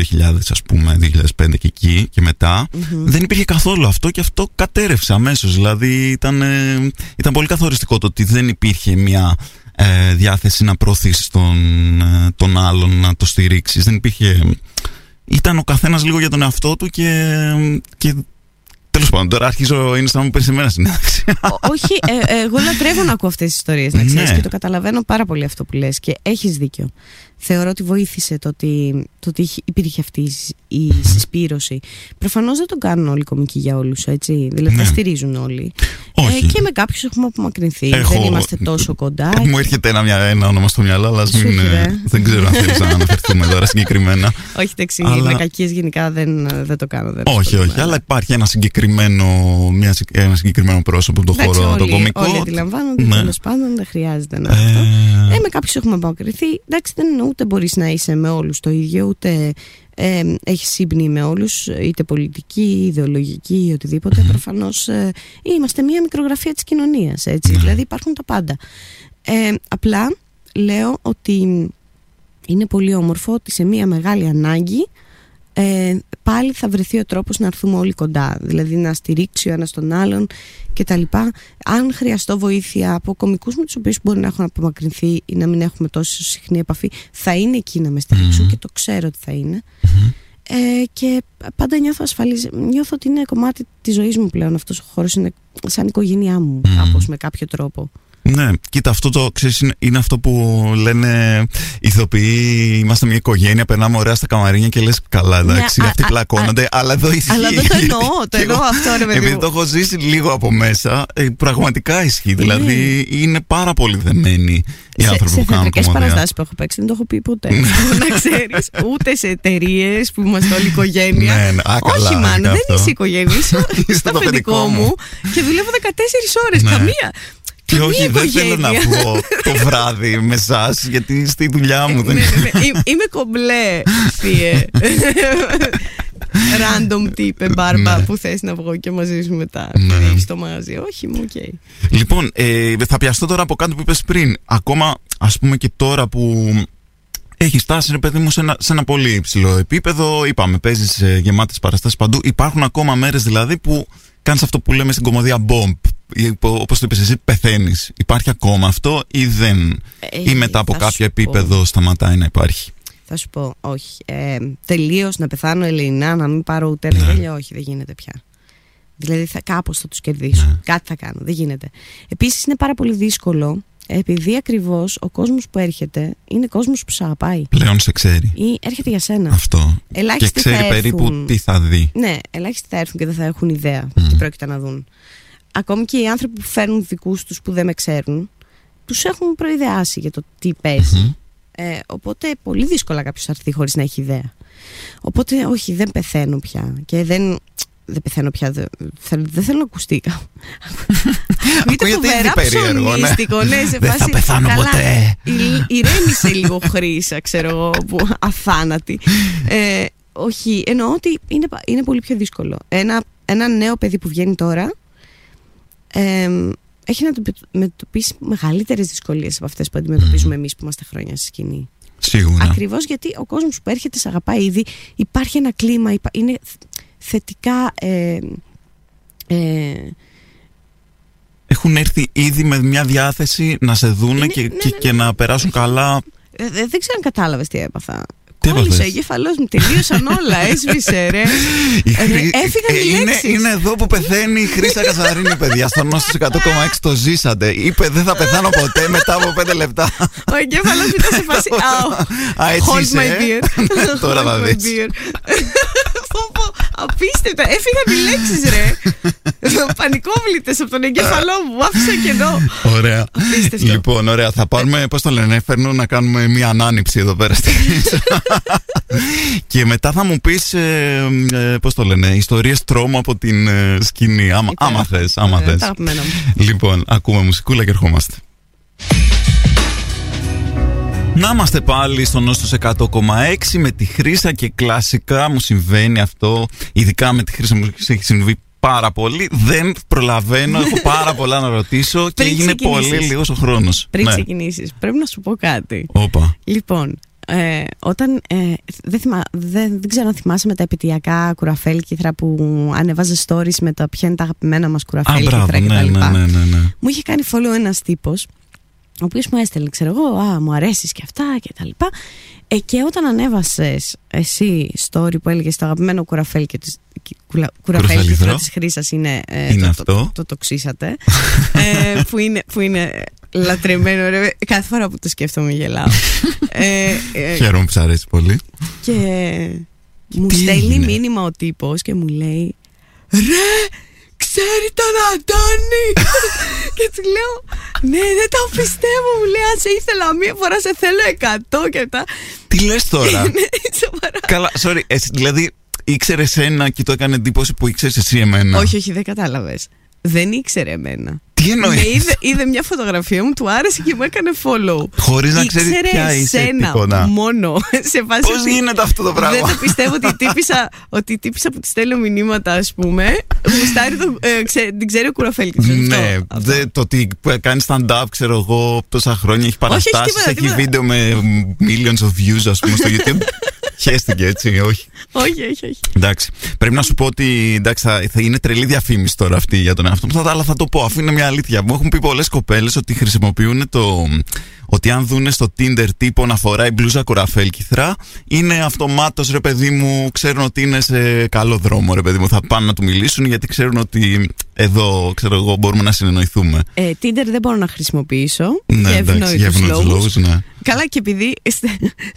ας πούμε 2005 και εκεί και μετα δεν υπήρχε καθόλου αυτό και αυτό κατέρευσε αμέσως δηλαδή ήταν, ε, ήταν πολύ καθοριστικό το ότι δεν υπήρχε μια ε, διάθεση να προωθήσεις τον, ε, τον άλλον, να το στηρίξεις. Δεν υπήρχε. Ήταν ο καθένας λίγο για τον εαυτό του και, και Τέλος πάντων, τώρα αρχίζω είναι σαν να μου παίρνει εμένα συνέντευξη. Όχι, ε, εγώ λατρεύω να ακούω αυτές τις ιστορίες, να ξέρεις ναι. και το καταλαβαίνω πάρα πολύ αυτό που λες και έχεις δίκιο θεωρώ ότι βοήθησε το ότι, το ότι υπήρχε αυτή η συσπήρωση. Προφανώς δεν τον κάνουν όλοι οι κομικοί για όλους, έτσι. Δηλαδή, ναι. στηρίζουν όλοι. Όχι. Ε, και με κάποιους έχουμε απομακρυνθεί. Έχω... Δεν είμαστε τόσο κοντά. Ε, (laughs) μου έρχεται ένα, ένα όνομα στο μυαλό, αλλά μην, ε, δεν ξέρω αν θέλεις να (laughs) αναφερθούμε τώρα συγκεκριμένα. Όχι, εντάξει. Αλλά... Με κακίες γενικά δεν, δεν το κάνω. Δεν όχι, όχι. Αλλά υπάρχει ένα συγκεκριμένο, μια, ένα συγκεκριμένο πρόσωπο από τον χώρο το κομικό. Όλοι αντιλαμβάνονται. Ναι. Τέλος πάντων, δεν χρειάζεται να. Ε... Ε, με κάποιους έχουμε απομακρυνθεί. Εντάξει, δεν ούτε μπορείς να είσαι με όλους το ίδιο, ούτε ε, έχεις σύμπνη με όλους, είτε πολιτική, ιδεολογική ή οτιδήποτε. Mm-hmm. Προφανώς ε, είμαστε μια μικρογραφία της κοινωνίας, έτσι, ναι. δηλαδή υπάρχουν τα πάντα. Ε, απλά λέω ότι είναι πολύ όμορφο ότι σε μια μεγάλη ανάγκη ε, πάλι θα βρεθεί ο τρόπος να έρθουμε όλοι κοντά δηλαδή να στηρίξει ο ένας τον άλλον και τα λοιπά. Αν χρειαστώ βοήθεια από κομικούς με τους οποίους μπορεί να έχουν απομακρυνθεί ή να μην έχουμε τόσο συχνή επαφή θα είναι εκεί να με στηριξουν και το ξέρω ότι θα είναι. Ε, και πάντα νιώθω ασφαλής νιώθω ότι είναι κομμάτι της ζωής μου πλέον αυτός ο χώρος είναι σαν οικογένειά μου mm. με κάποιο τρόπο ναι, κοίτα, αυτό το ξέρεις, είναι, είναι αυτό που λένε ηθοποιοί. Είμαστε μια οικογένεια, περνάμε ωραία στα καμαρίνια και λες καλά, ναι, εντάξει, ναι, αυτοί α, πλακώνονται. Α, αλλά εδώ ισχύει. Αλλά δεν το εννοώ, το (laughs) εννοώ αυτό, ρε παιδί. Επειδή το έχω ζήσει λίγο από μέσα, ε, πραγματικά ισχύει. Ναι. Δηλαδή είναι πάρα πολύ δεμένοι οι άνθρωποι σε, που κάνουν Σε παραστάσεις που έχω παίξει δεν το έχω πει ποτέ. Ναι. (laughs) να ξέρεις, ούτε σε εταιρείες που είμαστε όλη οικογένεια. Ναι, ναι. Α, καλά, Όχι, μάλλον δεν είσαι οικογένεια. Είσαι (laughs) στο αφεντικό μου και δουλεύω 14 ώρες. Καμία. Και όχι, δεν θέλω να βγω το βράδυ με εσά, γιατί στη δουλειά μου δεν ναι, ναι, ναι. Είμαι κομπλέ, θείε. (laughs) Random τύπε μπάρμπα που θες να βγω και μαζί σου μετά. Ναι. στο μαγαζί. Όχι, μου, οκ. Λοιπόν, ε, θα πιαστώ τώρα από κάτι που είπες πριν. Ακόμα, ας πούμε και τώρα που έχει φτάσει, ρε παιδί μου, σε ένα, σε ένα πολύ υψηλό επίπεδο. Είπαμε, παίζεις σε γεμάτες παραστάσεις παντού. Υπάρχουν ακόμα μέρες δηλαδή που κάνεις αυτό που λέμε στην κομμωδία bomb όπως το είπες εσύ, πεθαίνεις. Υπάρχει ακόμα αυτό ή δεν, ε, ή μετά από κάποιο επίπεδο σταματάει να υπάρχει; Θα σου πω, όχι. Ε, Τελείως να πεθάνω Ελληνά, να μην πάρω ούτε ένα ναι. όχι, δεν γίνεται πια. Δηλαδή θα, κάπως θα τους κερδίσω. Ναι. Κάτι θα κάνω, δεν γίνεται. Επίσης είναι πάρα πολύ δύσκολο επειδή ακριβώς ο κόσμος που έρχεται είναι κόσμος που σε αγαπάει. Πλέον σε ξέρει. Ή έρχεται για σένα. Αυτό. Ελάχιστοι και ξέρει περίπου τι θα δει. Ναι, ελάχιστοι θα έρθουν και δεν θα έχουν ιδέα mm. τι πρόκειται να δουν ακόμη και οι άνθρωποι που φέρνουν δικούς τους που δεν με ξέρουν, τους έχουν προειδεάσει για το τι παιζει Ε, οπότε πολύ δύσκολα κάποιος θα έρθει χωρίς να έχει ιδέα. Οπότε όχι, δεν πεθαίνω πια και δεν... Δεν πεθαίνω πια, δεν, δεν θέλω να ακουστεί. (laughs) Ακούγεται φοβερά ψωνίστικο, ναι. ναι, σε Δεν θα πεθάνω ποτέ. Ηρέμησε λίγο χρήσα, ξέρω εγώ, που αφάνατη. Ε, όχι, εννοώ ότι είναι, είναι πολύ πιο δύσκολο. Ένα, ένα νέο παιδί που βγαίνει τώρα έχει να αντιμετωπίσει μεγαλύτερες δυσκολίες από αυτές που αντιμετωπίζουμε εμείς που είμαστε χρόνια στη σκηνή. Σίγουρα. Ακριβώς γιατί ο κόσμος που έρχεται σε αγαπάει ήδη, υπάρχει ένα κλίμα, είναι θετικά. Ε, ε, έχουν έρθει ήδη με μια διάθεση να σε δούνε και, ναι, και, ναι, να περάσουν καλά. Ε, δεν ξέρω αν κατάλαβες τι έπαθα. Κόλλησε ο εγκέφαλός μου, τελείωσαν όλα. Έσβησε, ρε. (laughs) Έφυγαν οι είναι, είναι εδώ που πεθαίνει η Χρήσα Καζαρίνη, παιδιά. Στο νόστο 100,6 το ζήσατε. Είπε δεν θα πεθάνω ποτέ μετά από 5 λεπτά. Ο εγκέφαλο μου ήταν σε φάση. Α, έτσι Hold my beer. (laughs) Τώρα θα δεις. Απίστευτα. Έφυγαν οι λέξεις, ρε. Πανικόβλητες από τον εγκέφαλό μου. Άφησα κενό. Ωραία. Λοιπόν, ωραία. Θα πάρουμε, πώς το λένε, φέρνω να κάνουμε μία ανάνυψη εδώ πέρα στη και μετά θα μου πεις, ε, ε, πώς το λένε, ιστορίες τρόμου από την ε, σκηνή. Άμα, άμα θες, άμα θες. Λοιπόν, ακούμε μουσικούλα και ερχόμαστε. Να είμαστε πάλι στο νόστος 100,6 με τη Χρύσα και κλασικά μου συμβαίνει αυτό, ειδικά με τη Χρύσα μου έχει συμβεί πάρα πολύ. Δεν προλαβαίνω, έχω πάρα πολλά να ρωτήσω και έγινε πολύ λίγος ο χρόνος. Πριν ναι. ξεκινήσεις, πρέπει να σου πω κάτι. Όπα. Λοιπόν, ε, όταν ε, δεν, θυμά, δεν, δεν ξέρω αν θυμάσαι με τα επαιτειακά κουραφέλκυθρα που ανεβάζε stories με τα ποια είναι τα αγαπημένα μας κουραφέλκυθρα ναι, κτλ. Ναι, ναι, ναι, ναι, Μου είχε κάνει follow ένας τύπος ο οποίος μου έστελνε, ξέρω εγώ, Α, μου αρέσεις και αυτά και τα λοιπά. Ε, και όταν ανέβασες εσύ story που έλεγες το αγαπημένο κουραφέλ και κουραφέλ και της χρήσας είναι, ε, είναι το, αυτό. Το, το, το, ξύσατε. (laughs) ε, που, είναι, που είναι λατρεμένο. Ρε, κάθε φορά που το σκέφτομαι γελάω. (laughs) ε, ε, Χαίρομαι που σ' αρέσει πολύ. Και μου στέλνει μήνυμα ο τύπος και μου λέει Ρε, ξέρει τον Αντώνη; (laughs) Και του λέω Ναι δεν το πιστεύω Μου λέει αν σε ήθελα μία φορά σε θέλω εκατό και τα Τι λες τώρα; Ναι, Καλά sorry Δηλαδή ήξερε ένα και το έκανε εντύπωση που ήξερες εσύ εμένα; Όχι όχι δεν κατάλαβες Δεν ήξερε εμένα τι εννοείς; Είδε, είδε μια φωτογραφία μου, του άρεσε και μου έκανε follow. Χωρίς να ξέρει ποια είσαι. Σένα, τίποτα. μόνο. (laughs) Σε Πώς γίνεται αυτό το πράγμα; Δεν το πιστεύω ότι η τύπησα, ότι η τύπησα που τη στέλνω μηνύματα, ας πούμε, γουστάρει το. Ε, ξέ, την ξέρει ο κουραφέλ Ναι, δε, το ότι κάνει stand-up, ξέρω εγώ, τόσα χρόνια έχει παραστάσεις, έχει βίντεο με millions of views, ας πούμε, στο (laughs) YouTube. Χαίστηκε έτσι, όχι. όχι, όχι, όχι. Εντάξει. Πρέπει να σου πω ότι εντάξει, θα, θα είναι τρελή διαφήμιση τώρα αυτή για τον εαυτό μου, αλλά θα το πω αφού είναι μια αλήθεια. Μου έχουν πει πολλές κοπέλες ότι χρησιμοποιούν το. Ότι αν δούνε στο Tinder τύπο να φοράει μπλούζα κουραφέλκυθρα, είναι αυτομάτως ρε παιδί μου, ξέρουν ότι είναι σε καλό δρόμο, ρε παιδί μου. Θα πάνε να του μιλήσουν γιατί ξέρουν ότι εδώ, ξέρω εγώ, μπορούμε να συνεννοηθούμε. Ε, Tinder δεν μπορώ να χρησιμοποιήσω. Ναι, για ευνόητους λόγους. Ναι. Καλά, και επειδή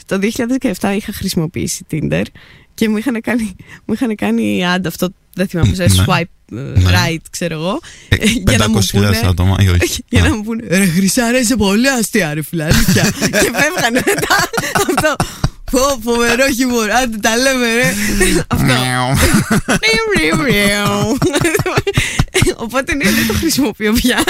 το 2017 είχα χρησιμοποιήσει Tinder και μου είχαν κάνει, μου είχαν κάνει ad αυτό, δεν θυμάμαι, ναι. swipe ε, ναι. Right, ξέρω εγώ. Ε, για να μου πούνε, άτομα, ή όχι. Για να μου πούνε, ρε Χρυσάρα, είσαι πολύ αστεία, ρε φιλαλίκια. (laughs) και φεύγανε μετά αυτό. Πω, φοβερό χιούμορ. Άντε τα λέμε, ρε. Αυτό. Οπότε ναι, δεν το χρησιμοποιώ πια.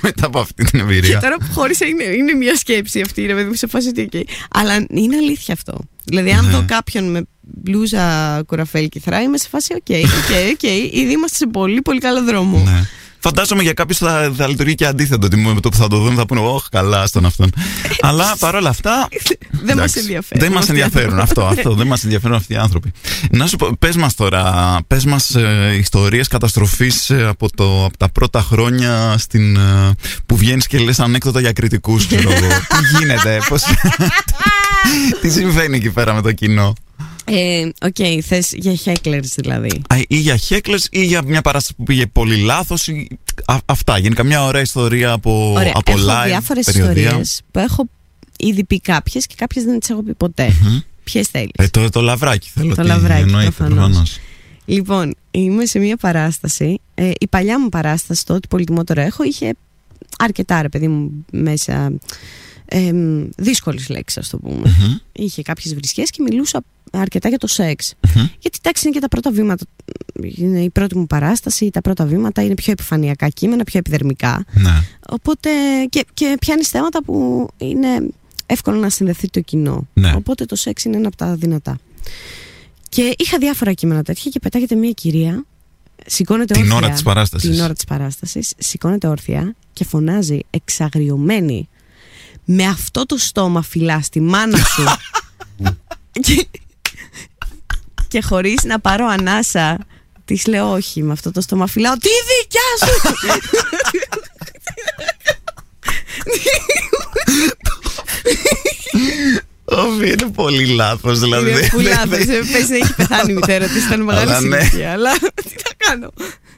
Μετά από αυτή την εμπειρία. Και τώρα που χώρισα είναι, είναι μια σκέψη αυτή, ρε παιδί σε φάση ότι Αλλά είναι αλήθεια αυτό. Δηλαδή, αν ναι. δω κάποιον με μπλούζα Κουραφέλκυθρα, είμαι σε φάση, OK, OK, OK. Ήδη είμαστε σε πολύ, πολύ καλό δρόμο. Ναι. Φαντάζομαι για κάποιους θα, θα λειτουργεί και αντίθετο. Ότι με το που θα το δουν θα πούνε, Όχι, καλά στον αυτόν. (laughs) Αλλά παρόλα αυτά. δεν μας ενδιαφέρουν. Δεν μας ενδιαφέρουν αυτό, αυτό. Δεν μας ενδιαφέρουν αυτοί οι άνθρωποι. Να σου πω, πες μας τώρα, πες μας ε, ιστορίες καταστροφής ε, από, από τα πρώτα χρόνια στην, ε, που βγαίνεις και λες ανέκδοτα για κριτικούς. Τι (laughs) γίνεται, πώς, (laughs) τι συμβαίνει εκεί πέρα με το κοινό; Ε, OK, okay, θες για hecklers δηλαδή. Α, ή για hecklers ή για μια παράσταση που πήγε πολύ λάθος. Ή... Α, αυτά, γενικά μια ωραία ιστορία από, ωραία, από έχω live, διάφορες ιστορίες που έχω ήδη πει κάποιες και κάποιες δεν τις έχω πει ποτέ. Mm-hmm. Ποιες θέλεις; Ε, το, το λαβράκι θέλω. Το λαβράκι, προφανώς. Λοιπόν, είμαι σε μια παράσταση. Ε, η παλιά μου παράσταση, το ότι πολυτιμότερο έχω, είχε αρκετά ρε παιδί μου μέσα ε, δύσκολες λέξεις ας το πούμε. Mm-hmm. Είχε κάποιες βρισχές και μιλούσα αρκετά για το σεξ. Mm-hmm. Γιατί εντάξει είναι και τα πρώτα βήματα. Είναι η πρώτη μου παράσταση, τα πρώτα βήματα είναι πιο επιφανειακά κείμενα, πιο επιδερμικά. Ναι. Οπότε και, και πιάνεις θέματα που είναι εύκολο να συνδεθεί το κοινό. Ναι. Οπότε το σεξ είναι ένα από τα δυνατά. Και είχα διάφορα κείμενα τέτοια και πετάγεται μια κυρία. Σηκώνεται την όρθια, ώρα της παράστασης. Την ώρα της παράστασης Σηκώνεται όρθια και φωνάζει εξαγριωμένη με αυτό το στόμα φυλάς στη μάνα σου (laughs) και, και χωρίς να πάρω ανάσα Της λέω όχι με αυτό το στόμα φυλάω Τι δικιά σου Όχι, είναι πολύ λάθος. Δηλαδή. Είναι πολύ λάθος. Πες να έχει πεθάνει η μητέρα της, ήταν μεγάλη ναι. ηλικία. Αλλά τι θα κάνω;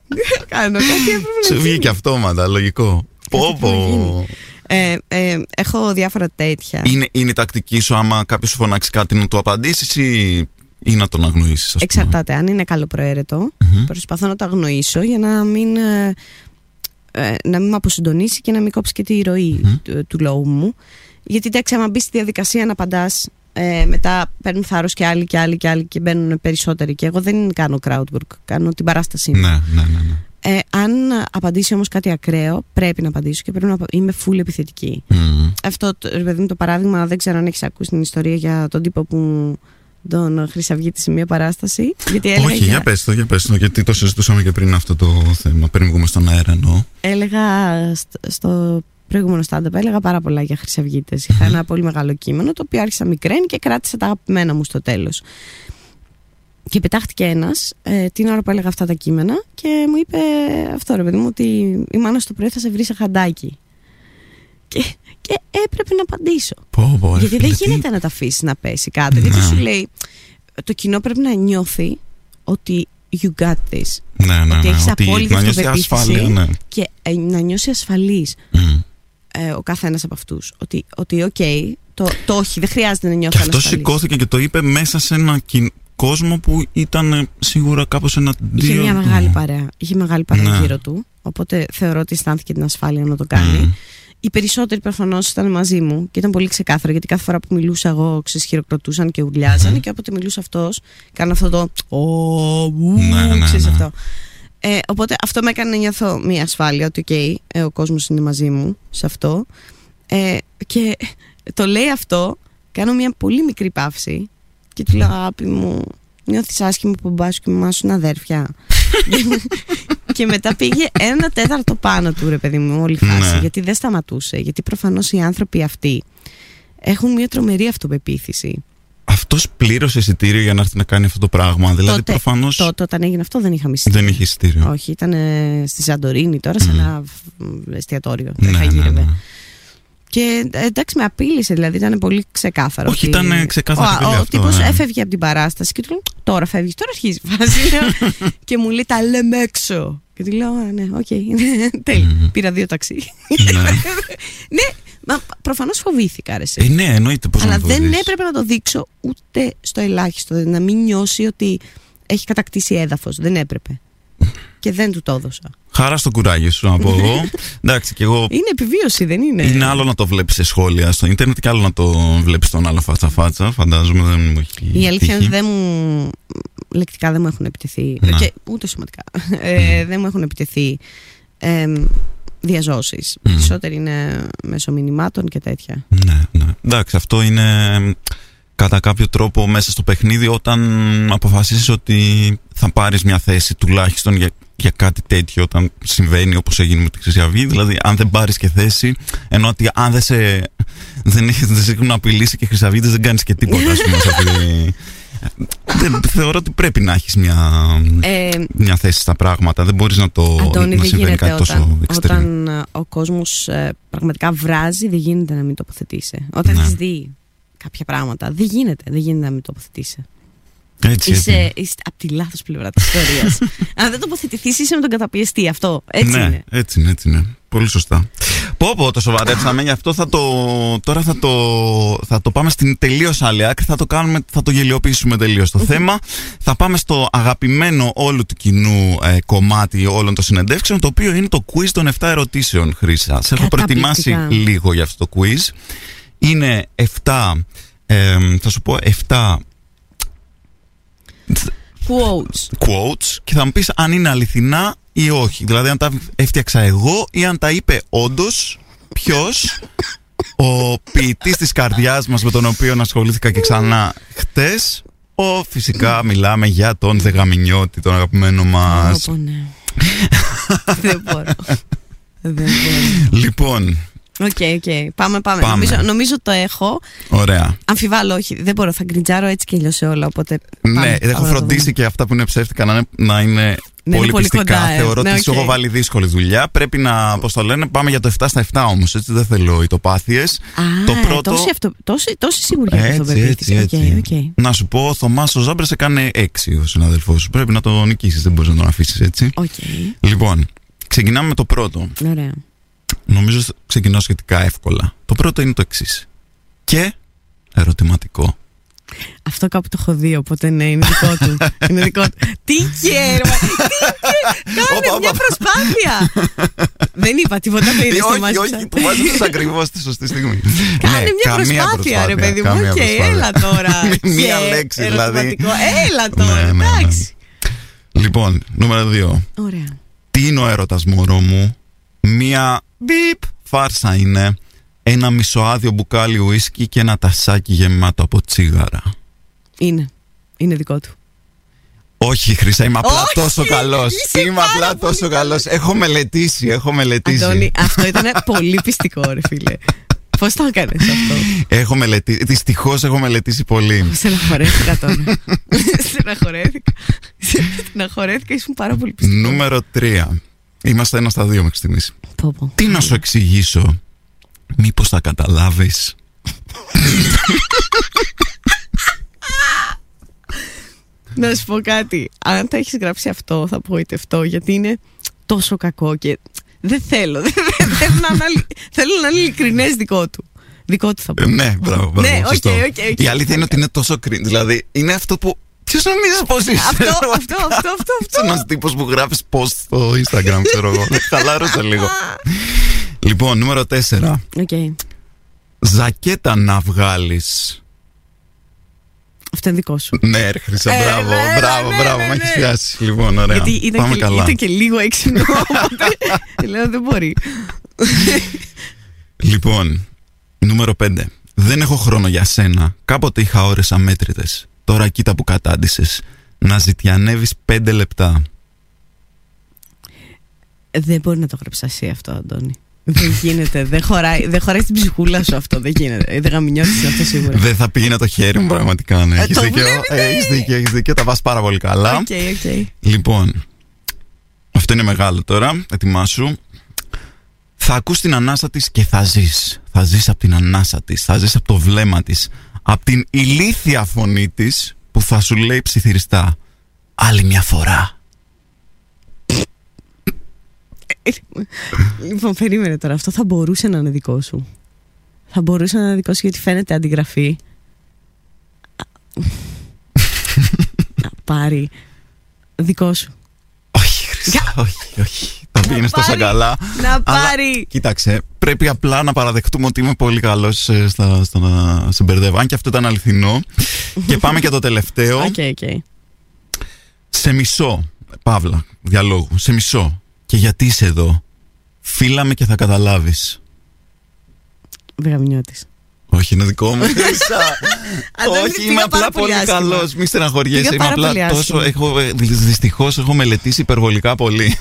Τι θα κάνω. Κάτι έπρεπε να Σου βγήκε αυτόματα, λογικό. Πω, πω. Ε, ε, έχω διάφορα τέτοια. Είναι, είναι η τακτική σου άμα κάποιος σου φωνάξει κάτι να του απαντήσεις ή, ή να τον αγνοήσεις, Εξαρτάται. Αν είναι καλοπροαίρετο, mm-hmm. προσπαθώ να το αγνοήσω για να μην, ε, ε, να μην με αποσυντονίσει και να μην κόψει και τη ροή mm-hmm. του, του, λόγου μου. Γιατί εντάξει, άμα μπεις στη διαδικασία να απαντάς, ε, μετά παίρνουν θάρρος και άλλοι και άλλοι και άλλοι και μπαίνουν περισσότεροι. Και εγώ δεν κάνω crowdwork, κάνω την παράστασή μου. Ναι, ναι, ναι. ναι. Ε, αν απαντήσει όμως κάτι ακραίο, πρέπει να απαντήσω και πρέπει να είμαι full επιθετική. Mm. Αυτό παιδί το παράδειγμα, δεν ξέρω αν έχεις ακούσει την ιστορία για τον τύπο που τον Χρυσαυγίτη σε μια παράσταση. Γιατί έλεγα Όχι, για, πες το, για πες το, γιατί το συζητούσαμε και πριν αυτό το θέμα, πριν βγούμε στον αέρα εννοώ. Έλεγα στο προηγούμενο stand-up, έλεγα πάρα πολλά για Χρυσαυγίτες. Είχα ένα πολύ μεγάλο κείμενο, το οποίο άρχισα μικραίνει και κράτησε τα αγαπημένα μου στο τέλος. Και πετάχτηκε ένας ε, την ώρα που έλεγα αυτά τα κείμενα και μου είπε αυτό ρε παιδί μου ότι η μάνα στο πρωί θα σε βρει σε χαντάκι. Και, Και έπρεπε να απαντήσω. Πω, πω, ρε Γιατί φίλε, δεν τι- γίνεται να τα αφήσεις να πέσει κάτω. Γιατί Ναι. σου λέει, το κοινό πρέπει να νιώθει ότι you got this. Ναι, ναι, ότι ναι. έχεις Ότι απόλυτη να νιώσει αυτοπεποίθηση. ασφάλεια, ναι. Και ε, να νιώσει ασφαλής Μμ. ε, ο καθένας από αυτούς. Ότι, ότι οκ, το, το όχι, δεν χρειάζεται να νιώθω Και αυτό ανασφαλής. σηκώθηκε και το είπε μέσα σε ένα κι- κόσμο που ήταν ε, σίγουρα κάπως ένα Είχε δύο... μια μεγάλη παρέα. Είχε μεγάλη παρέα Ναι. γύρω του. Οπότε θεωρώ ότι αισθάνθηκε την ασφάλεια να το κάνει. Μμ. Οι περισσότεροι προφανώς ήταν μαζί μου και ήταν πολύ ξεκάθαρο γιατί κάθε φορά που μιλούσα εγώ ξέρεις, χειροκροτούσαν και ουρλιάζανε και όποτε μιλούσε αυτός, κάνω αυτό το. Ω, ου, Ναι, ναι, ξέρεις ναι. αυτό. Ε, οπότε αυτό με έκανε να νιώθω μια ασφάλεια ότι οκ, ε, ο κόσμος είναι μαζί μου σε αυτό. Ε, και το λέει αυτό, κάνω μια πολύ μικρή παύση και του λέω αγάπη μου, νιώθεις άσχημα που ο μπάς σου και η μαμάς σου είναι αδέρφια. (laughs) και μετά πήγε ένα τέταρτο πάνω του ρε παιδί μου όλη η φάση Ναι. γιατί δεν σταματούσε γιατί προφανώς οι άνθρωποι αυτοί έχουν μια τρομερή αυτοπεποίθηση Αυτός πλήρωσε εισιτήριο για να έρθει να κάνει αυτό το πράγμα. Δηλαδή Τότε- προφανώς τότε όταν έγινε αυτό δεν είχαμε εισιτήριο. δεν είχε εισιτήριο. όχι ήταν ε, στη Σαντορίνη τώρα σε Μμ. ένα β- εστιατόριο Ναι, δεν ναι, χαγύρευε. ναι. Και ε, εντάξει, με απείλησε, δηλαδή ήταν πολύ ξεκάθαρο. Όχι, ότι- ήταν ξεκάθαρο Ο, και πολύ ο, αυτό, τύπος ναι. έφευγε από την παράσταση και του λέω: Τώρα φεύγεις, τώρα αρχίζει η φάση. (laughs) και μου λέει: Τα λέμε έξω. Και του λέω: «Α, Ναι, οκ. (laughs) Τέλει. Μμμ. Πήρα δύο ταξί. ναι. (laughs) ναι, μα προφανώς φοβήθηκα, ρε. εσύ. Ε, ναι, εννοείται πώς Αλλά να το δεν δεις. έπρεπε να το δείξω ούτε στο ελάχιστο. Δηλαδή, να μην νιώσει ότι έχει κατακτήσει έδαφος. Δεν έπρεπε. Και δεν του το έδωσα. Χαρά στο κουράγιο σου να πω εγώ. (laughs) Εντάξει, και εγώ Είναι επιβίωση, δεν είναι; Είναι άλλο να το βλέπεις σε σχόλια στο ίντερνετ και άλλο να το βλέπεις τον άλλο φάτσα-φάτσα. Φαντάζομαι δεν μου έχει. Η αλήθεια είναι τύχει. ότι δεν μου. λεκτικά δεν μου έχουν επιτεθεί. Να. Και ούτε σωματικά. Ε, δεν μου έχουν επιτεθεί ε, διαζώσεις. Μμ. Περισσότεροι είναι μέσω μηνυμάτων και τέτοια. Ναι, ναι. Εντάξει, αυτό είναι μ, κατά κάποιο τρόπο μέσα στο παιχνίδι όταν αποφασίσεις ότι θα πάρεις μια θέση τουλάχιστον για, για κάτι τέτοιο όταν συμβαίνει όπως έγινε με τη Χρυσή Αυγή. Δηλαδή αν δεν πάρεις και θέση ενώ ότι αν δεν σε, δεν, έχεις- δεν σε έχουν απειλήσει και Χρυσαυγίτες δεν κάνεις και τίποτα ας πούμε, σε αυτή- δεν, θεωρώ ότι πρέπει να έχεις μια, Ε, μια θέση στα πράγματα. Δεν μπορείς να το Αντώνη, να δεν συμβαίνει γίνεται κάτι τόσο όταν, extreme. όταν ε, ο κόσμος ε, πραγματικά βράζει, δεν γίνεται να μην τοποθετήσει. Όταν Ναι. έχεις δει κάποια πράγματα, δεν γίνεται, δεν γίνεται να μην τοποθετήσει. Έτσι, έτσι. Είσαι, είσαι από τη λάθος πλευρά της ιστορίας. (laughs) Αν δεν τοποθετηθείς είσαι με τον καταπιεστή. Αυτό, έτσι ναι, είναι. έτσι είναι, έτσι είναι. Πολύ σωστά. Πω πω το σοβαρέψαμε, γι' αυτό θα το, τώρα θα το, θα το πάμε στην τελείως άλλη άκρη, θα το, κάνουμε, θα το γελιοποιήσουμε τελείως το θέμα. Θα πάμε στο αγαπημένο όλου του κοινού ε, κομμάτι όλων των συνεντεύξεων, το οποίο είναι το quiz των 7 ερωτήσεων, Χρύσα. Σε έχω προετοιμάσει Καταπληκτικά. λίγο για αυτό το quiz. Είναι 7, ε, θα σου πω 7 Quotes. quotes και θα μου πεις αν είναι αληθινά ή όχι. Δηλαδή αν τα έφτιαξα εγώ ή αν τα είπε όντως ποιος ο ποιητής της καρδιάς μας με τον οποίο ασχολήθηκα και ξανά χτες ο φυσικά μιλάμε για τον Δεγαμινιώτη, τον αγαπημένο μας. Όπο, ναι. δεν μπορώ. δεν μπορώ. Λοιπόν, OK, OK. Πάμε, πάμε. Πάμε. Νομίζω, νομίζω το έχω. ωραία. Αμφιβάλλω, όχι. Δεν μπορώ. Θα κριντζάρω έτσι και αλλιώς σε όλα. Οπότε. πάμε. ναι, έχω Πάμε να το φροντίσει δούμε. και αυτά που είναι ψεύτικα να είναι, να είναι είναι πολύ, πολύ πιστικά. κοντά, ε. Θεωρώ Ναι, ότι σου οκ. έχω βάλει δύσκολη δουλειά. Πρέπει να, πώς το λένε, πάμε για το 7 στα 7 όμως. Έτσι δεν θέλω ηττοπάθειες. Α, το πρώτο- Τόση, αυτο... τόση, τόση σιγουριά και Έτσι, αυτοπεποίθηση. έτσι, Οκ, έτσι. οκ. Να σου πω, ο Θωμάς ο Ζάμπρας έκανε 6 ο συνάδελφός σου. Πρέπει να το νικήσεις, δεν μπορείς να τον αφήσεις έτσι. Οκ. Λοιπόν, ξεκινάμε με το πρώτο. Ωραία. Νομίζω ότι ξεκινάω σχετικά εύκολα. Το πρώτο είναι το εξής. Και ερωτηματικό. Αυτό κάπου το έχω δει, οπότε ναι, είναι δικό του. (laughs) είναι δικό του. Τι κρίμα! Τι κρίμα! Κάνε Όπα, μια όπα. προσπάθεια! Δεν είπα τίποτα, το είδες, το όχι, μάζεψα. όχι, το βάζεις ακριβώς στη σωστή στιγμή. Κάνε Ναι, μια καμία προσπάθεια, ρε παιδί μου. καμία Οκ, προσπάθεια. έλα τώρα. (laughs) Μία Και λέξη, δηλαδή. ερωτηματικό. Έλα Ναι, τώρα, ναι, ναι. εντάξει. Λοιπόν, νούμερο 2. Ωραία. Τι είναι ο έρωτας μωρό μου; Μία μπιπ φάρσα είναι Ένα μισοάδιο μπουκάλι ουίσκι Και ένα τασάκι γεμάτο από τσίγαρα Είναι. Είναι δικό του. Όχι Χρυσά είμαι απλά Όχι, τόσο καλός είσαι Είμαι πάρα απλά πολύ τόσο καλός Έχω μελετήσει Έχω μελετήσει Αντώνη, αυτό ήταν πολύ πιστικό, ρε φίλε. Πώς το έκανες αυτό; Έχω μελετήσει Δυστυχώς έχω μελετήσει πολύ Στεναχωρέθηκα τώρα. (laughs) Στεναχωρέθηκα. Στεναχωρέθηκα, ήσουν πάρα πολύ πιστικός. Νούμερο 3 Είμαστε ένα στα δύο μέχρι στιγμής Πω, πω. Τι να σου εξηγήσω; Μήπως θα καταλάβεις; Να σου πω κάτι. Αν τα έχεις γράψει αυτό, θα απογοητευτώ γιατί είναι τόσο κακό και δεν θέλω. (laughs) Δεν, δεν, θέλω, να, είναι- θέλω να είναι ειλικρινές δικό του. Δικό του θα πω. Ε, Ναι, μπράβο, μπράβο Ναι, οκ, σωστό. OK, OK. Η αλήθεια είναι ότι είναι τόσο cringe Δηλαδή είναι αυτό που Ποιος νομίζεις πως είσαι; Αυτό, αυτό, αυτό, αυτό, Είσαι αυτό. ένας τύπος που γράφεις post στο Instagram ξέρω εγώ (laughs) Χαλάρωσε λίγο Λοιπόν, νούμερο 4 Οκ. Ζακέτα να βγάλεις Αυτό είναι δικό σου. Ναι, ρε Χρύσα, Ε, μπράβο, ναι, μπράβο, ναι, μπράβο, ναι, με ναι. έχεις πιάσει. Λοιπόν, ωραία. Γιατί ήταν Πάμε και, καλά. ήταν και λίγο έξυπνο. (laughs) οπότε Λέω δεν μπορεί. Λοιπόν, νούμερο 5. Δεν έχω χρόνο για σένα. Κάποτε είχα ώρες αμέτρητες. Τώρα κοίτα που κατάντησες. Να ζητιανεύεις 5 λεπτά. Δεν μπορεί να το γράψει εσύ αυτό, Αντώνη. Δεν γίνεται. Δεν χωράει, δεν χωράει στην ψυχούλα σου αυτό. Δεν γίνεται. Δεν γαμινιώτης είναι αυτό σίγουρα. Δεν θα πήγαινε το χέρι μου πραγματικά. Ναι. Ε, Έχεις το δίκιο. βλέπετε. Έχεις δίκιο, έχεις δίκιο. Τα πας πάρα πολύ καλά. OK, OK. Λοιπόν, αυτό είναι μεγάλο τώρα. Ετοιμάσου. Θα ακούς την ανάσα της και θα ζεις. Θα ζεις από την ανάσα της. Θα ζεις από το βλέμμα της. Από την ηλίθια φωνή της που θα σου λέει ψιθυριστά. Άλλη μια φορά. Λοιπόν, περίμενε τώρα. Αυτό θα μπορούσε να είναι δικό σου. Θα μπορούσε να είναι δικό σου γιατί φαίνεται αντιγραφή. (laughs) Να πάρει. Δικό σου. Όχι, Χρύσα, όχι, όχι. Τα πήγαινες τόσο πάρει. καλά. Να Αλλά, πάρει. κοίταξε, πρέπει απλά να παραδεχτούμε ότι είμαι πολύ καλός ε, στα, στο να σε μπερδεύω. Αν και αυτό ήταν αληθινό. και πάμε και το τελευταίο. OK, OK. Σε μισό, Παύλα, διαλόγου, σε μισό. Και γιατί είσαι εδώ. Φύλαμε και θα καταλάβεις. Βεγαμινιώτης. Όχι, είναι δικό μου. (laughs) Χρυσά. Αντώνη, Όχι, πήγα είμαι πάρα απλά πολύ πολύ άσχημα. καλός. Μη στεναχωριέσαι. Πήγα Είμαι πάρα απλά πολύ τόσο. άσχημα. Έχω, Δυστυχώς έχω μελετήσει υπερβολικά πολύ. (laughs)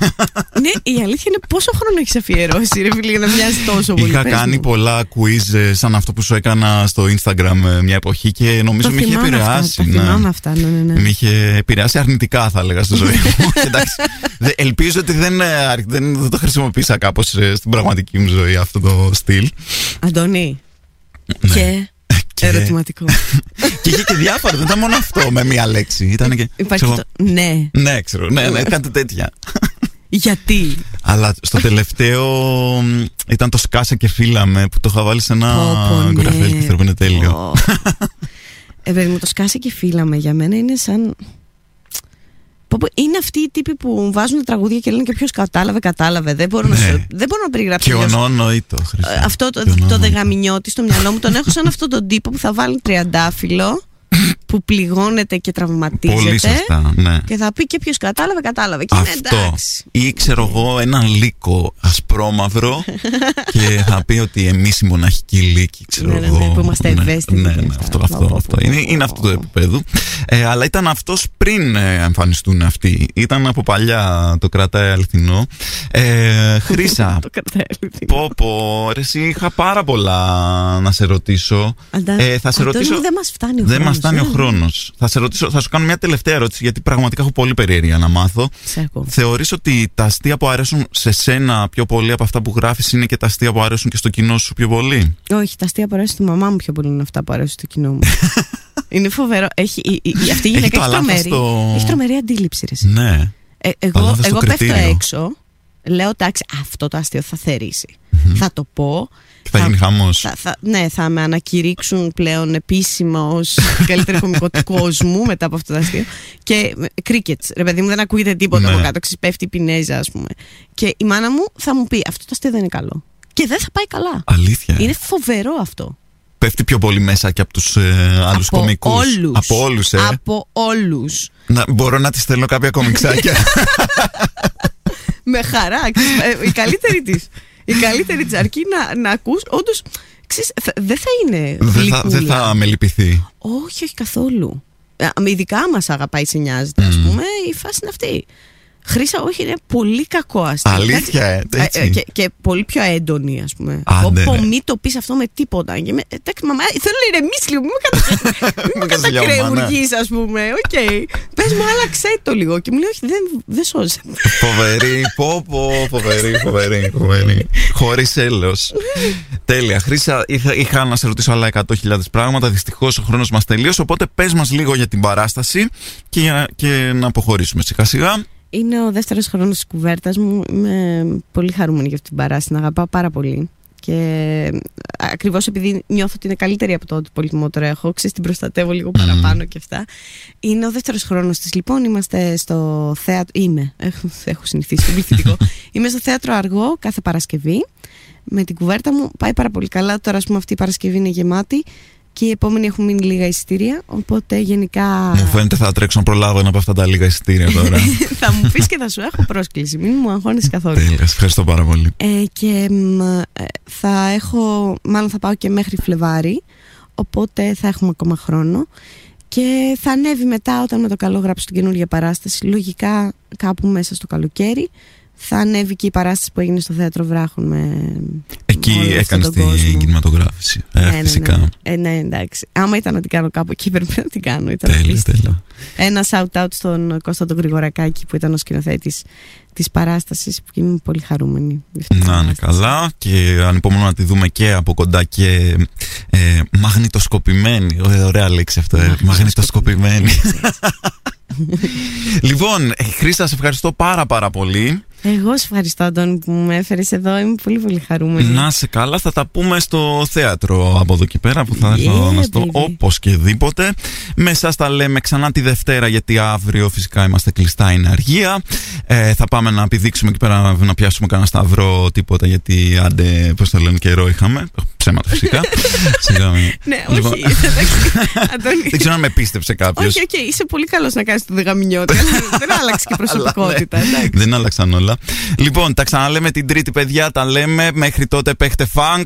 Ναι, η αλήθεια είναι πόσο χρόνο έχεις αφιερώσει, ρε φίλε, για να μοιάζεις τόσο πολύ. Είχα Πες κάνει μου. πολλά quiz ε, σαν αυτό που σου έκανα στο Instagram ε, μια εποχή και νομίζω Το με είχε θυμάμαι επηρεάσει. Αυτά, τα ναι. θυμάμαι αυτά, ναι, ναι, ναι. Με είχε επηρεάσει αρνητικά, θα έλεγα, στη ζωή μου. (laughs) Εντάξει. Δε- ελπίζω ότι δεν, ε, αρ- δεν, δεν το χρησιμοποίησα κάπως στην πραγματική μου ζωή αυτό το στυλ. Αντώνη. Ναι. Και. Και- Ερωτηματικό. (laughs) Και είχε και διάφορα, δεν ήταν μόνο αυτό με μία λέξη. Ήταν και. Υπάρχει ξέρω, το. Ναι. Ναι, ξέρω, ναι, ναι, κάτι τέτοια. Γιατί; Αλλά στο τελευταίο μ, ήταν το σκάσε και φύλαμε που το είχα βάλει σε ένα Πω, πω, ναι. γραφείο και θέλω που είναι τέλειο. Πω. Ε, παιδί μου, το σκάσε και φύλαμε για μένα είναι σαν. Πω, πω, Είναι αυτοί οι τύποι που βάζουν τραγούδια και λένε και ποιος κατάλαβε, κατάλαβε. Δεν μπορώ, να, Ναι. σου, δεν μπορώ να περιγράψω. Και ο αλλιώς. Νόνο ή το Χρυσό. Ε, Αυτό το, Και ο το Νόνο. δεγαμινιώτη στο μυαλό μου τον έχω σαν αυτόν τον τύπο που θα βάλει τριαντάφυλλο που πληγώνεται και τραυματίζεται. Πολύ σωστά, ναι. Και θα πει και ποιος κατάλαβε, κατάλαβε. Και είναι Αυτό. εντάξει. Ή ξέρω εγώ έναν λύκο ασπρόμαυρο (laughs) και θα πει ότι εμείς οι μοναχικοί λύκοι, ξέρω Ναι, ναι, εγώ. ναι, που είμαστε ευαίσθητοι Ναι, και ναι, αυτά. αυτό, αυτό, Πω, πω, αυτό. πω, Είναι, πω, είναι πω. αυτό το επίπεδο. Ε, αλλά ήταν αυτός πριν ε, εμφανιστούν αυτοί. Ήταν από παλιά το κρατάει αληθινό. Ε, Χρήσα, (laughs) Το κρατάει αληθινό. πω πω, ρε, εσύ είχα πάρα πολλά να σε ρωτήσω. Αντα- Ε, θα σε Αντώνη ρωτήσω- μου, Δεν μας φτάνει ο Δεν χρόνος, μας φτάνει ο ε. χρόνος. Θα, σε ρωτήσω, θα σου κάνω μια τελευταία ερώτηση, γιατί πραγματικά έχω πολύ περιέργεια να μάθω. Σε ακούω. Θεωρείς ότι τα αστεία που αρέσουν σε σένα πιο πολύ από αυτά που γράφεις είναι και τα αστεία που αρέσουν και στο κοινό σου πιο πολύ; Όχι, τα αστεία που αρέσουν στη μαμά μου πιο πολύ είναι αυτά που αρέσουν στο κοινό μου. (laughs) είναι φοβερό. Έχει, η, η, η- αυτή η Έχει γυναίκα το έχει, τρομερή, αλάθαστο- έχει τρομερή αντίληψη. Ρε. εσύ. Ναι. Ε, Το εγώ αλάθαστο εγώ πέφτω κριτήριο. έξω, λέω εντάξει, αυτό το αστείο θα θερήσει. Θα το πω. Και θα γίνει χαμός. Θα, θα, ναι, θα με ανακηρύξουν πλέον επίσημα ως καλύτερη κομικό του κόσμου μετά από αυτό το αστείο. Και crickets, ρε παιδί μου, δεν ακούγεται τίποτα Ναι. από κάτω. Ξυπέφτει η πινέζα, ας πούμε. Και η μάνα μου θα μου πει: Αυτό το αστείο δεν είναι καλό. Και δεν θα πάει καλά. Αλήθεια. Είναι φοβερό αυτό. Πέφτει πιο πολύ μέσα και από τους ε, άλλους από κομικούς. όλους. Από όλους, ε. Από όλους. Να, μπορώ να τη στέλνω κάποια κομιξάκια. (laughs) Με χαρά. ξέρεις, ε, η καλύτερη της. Η καλύτερη της αρκεί να, να ακούς. Όντως, ξέρεις, θα- δεν θα είναι δεν, θα, γλυκούλα. δεν θα με λυπηθεί. Όχι, όχι καθόλου. Ε, Ειδικά μας αγαπάει, σε νοιάζεται, ας Μμμ. πούμε, η φάση είναι αυτή. Χρήσα, όχι, είναι πολύ κακό αστείο. Αλήθεια, ε, έτσι. Ε, και, και πολύ πιο έντονη, ας πούμε. Άντε, Πω, ρε. μη το πεις αυτό με τίποτα. Και με, εντάξει, μαμά, θέλω να ηρεμήσει λίγο. (laughs) Μην με Μην κάνεις λιώμα, ναι. κατακρεουργείς, ας πούμε. Οκ. Πες μου, άλλαξε το λίγο. Και μου λέει, Όχι, δεν, δεν σώζεται. Φοβερή, πω πω, φοβερή, φοβερή, φοβερή. Χωρίς έλεος. Τέλεια. Χρύσα, είχα, είχα να σε ρωτήσω άλλα 100.000 πράγματα. Δυστυχώς ο χρόνος μας τελείωσε. Οπότε πες μας λίγο για την παράσταση και, για- και να αποχωρήσουμε σιγά σιγά. Είναι ο δεύτερος χρόνος της κουβέρτας μου. Είμαι πολύ χαρούμενη για αυτή την παράσταση. Την αγαπάω πάρα πολύ. Και ακριβώς επειδή νιώθω ότι είναι καλύτερη από το ότι πολύτιμο τρέχω, ξέρεις, την προστατεύω λίγο παραπάνω και αυτά. Είναι ο δεύτερος χρόνος της. Λοιπόν, είμαστε στο θέατρο. Είμαι. Έχω, έχω συνηθίσει το πληθυντικό. (laughs) Είμαι στο θέατρο Αργό κάθε Παρασκευή. Με την κουβέρτα μου πάει πάρα πολύ καλά. Τώρα, ας πούμε, αυτή η Παρασκευή είναι γεμάτη. Και η επόμενη έχουν μείνει λίγα εισιτήρια. Οπότε γενικά. Μου φαίνεται θα τρέξω να προλάβω ένα από αυτά τα λίγα εισιτήρια τώρα. (laughs) θα μου πεις και θα σου έχω πρόσκληση. Μην μου αγχώνεις καθόλου. Τέλεια. Σε ευχαριστώ πάρα πολύ. Ε, και μ, ε, θα έχω, μάλλον θα πάω και μέχρι Φλεβάρι, οπότε θα έχουμε ακόμα χρόνο. Και θα ανέβει μετά όταν με το καλό γράψω την καινούργια παράσταση, λογικά κάπου μέσα στο καλοκαίρι. Θα ανέβει και η παράσταση που έγινε στο Θέατρο Βράχων με Εκεί όλο αυτόν έκανες τον την κόσμο. κινηματογράφηση. Ε, Ναι, ναι, φυσικά. ναι. Ε, ναι, εντάξει. Άμα ήταν να την κάνω κάπου εκεί, (laughs) πρέπει να την κάνω. Ήταν Τέλεια, απίστευτο. τέλεια. Ένα shout out στον Κώστα τον Γρηγορακάκη που ήταν ο σκηνοθέτης της παράστασης που είμαι πολύ χαρούμενη. για αυτή τη Να είναι παράσταση. καλά και ανυπομονώ να τη δούμε και από κοντά και ε, μαγνητοσκοπημένη. Ωραία, ωραία λέξη αυτό. Ε, μαγνητοσκοπημένη. (laughs) λοιπόν, ε, Χρήστα, σε ευχαριστώ πάρα πάρα πολύ. Εγώ σε ευχαριστώ, Αντώνη, που με έφερες εδώ. Είμαι πολύ, πολύ χαρούμενη. Να σε καλά, θα τα πούμε στο θέατρο από εδώ και πέρα που θα έρθω Yeah, να στο baby. όπως και δίποτε. Με εσάς τα λέμε ξανά τη Δευτέρα γιατί αύριο φυσικά είμαστε κλειστά είναι αργία. Ε, θα πάμε να πηδήξουμε εκεί πέρα να πιάσουμε κανένα σταυρό τίποτα γιατί άντε πώς το λένε καιρό είχαμε. Ψέματα φυσικά. (laughs) Συγγνώμη. Ναι, Λοιπόν, όχι. εντάξει, Αντώνη. Δεν ξέρω αν με πίστεψε κάποιος. Όχι, οκ, είσαι πολύ καλός να κάνεις το δεγαμινιώτη. (laughs) αλλά δεν άλλαξες και προσωπικότητα. εντάξει. Δεν άλλαξαν όλα. Λοιπόν, τα ξαναλέμε την Τρίτη, παιδιά. Τα λέμε. Μέχρι τότε παίχτε funk.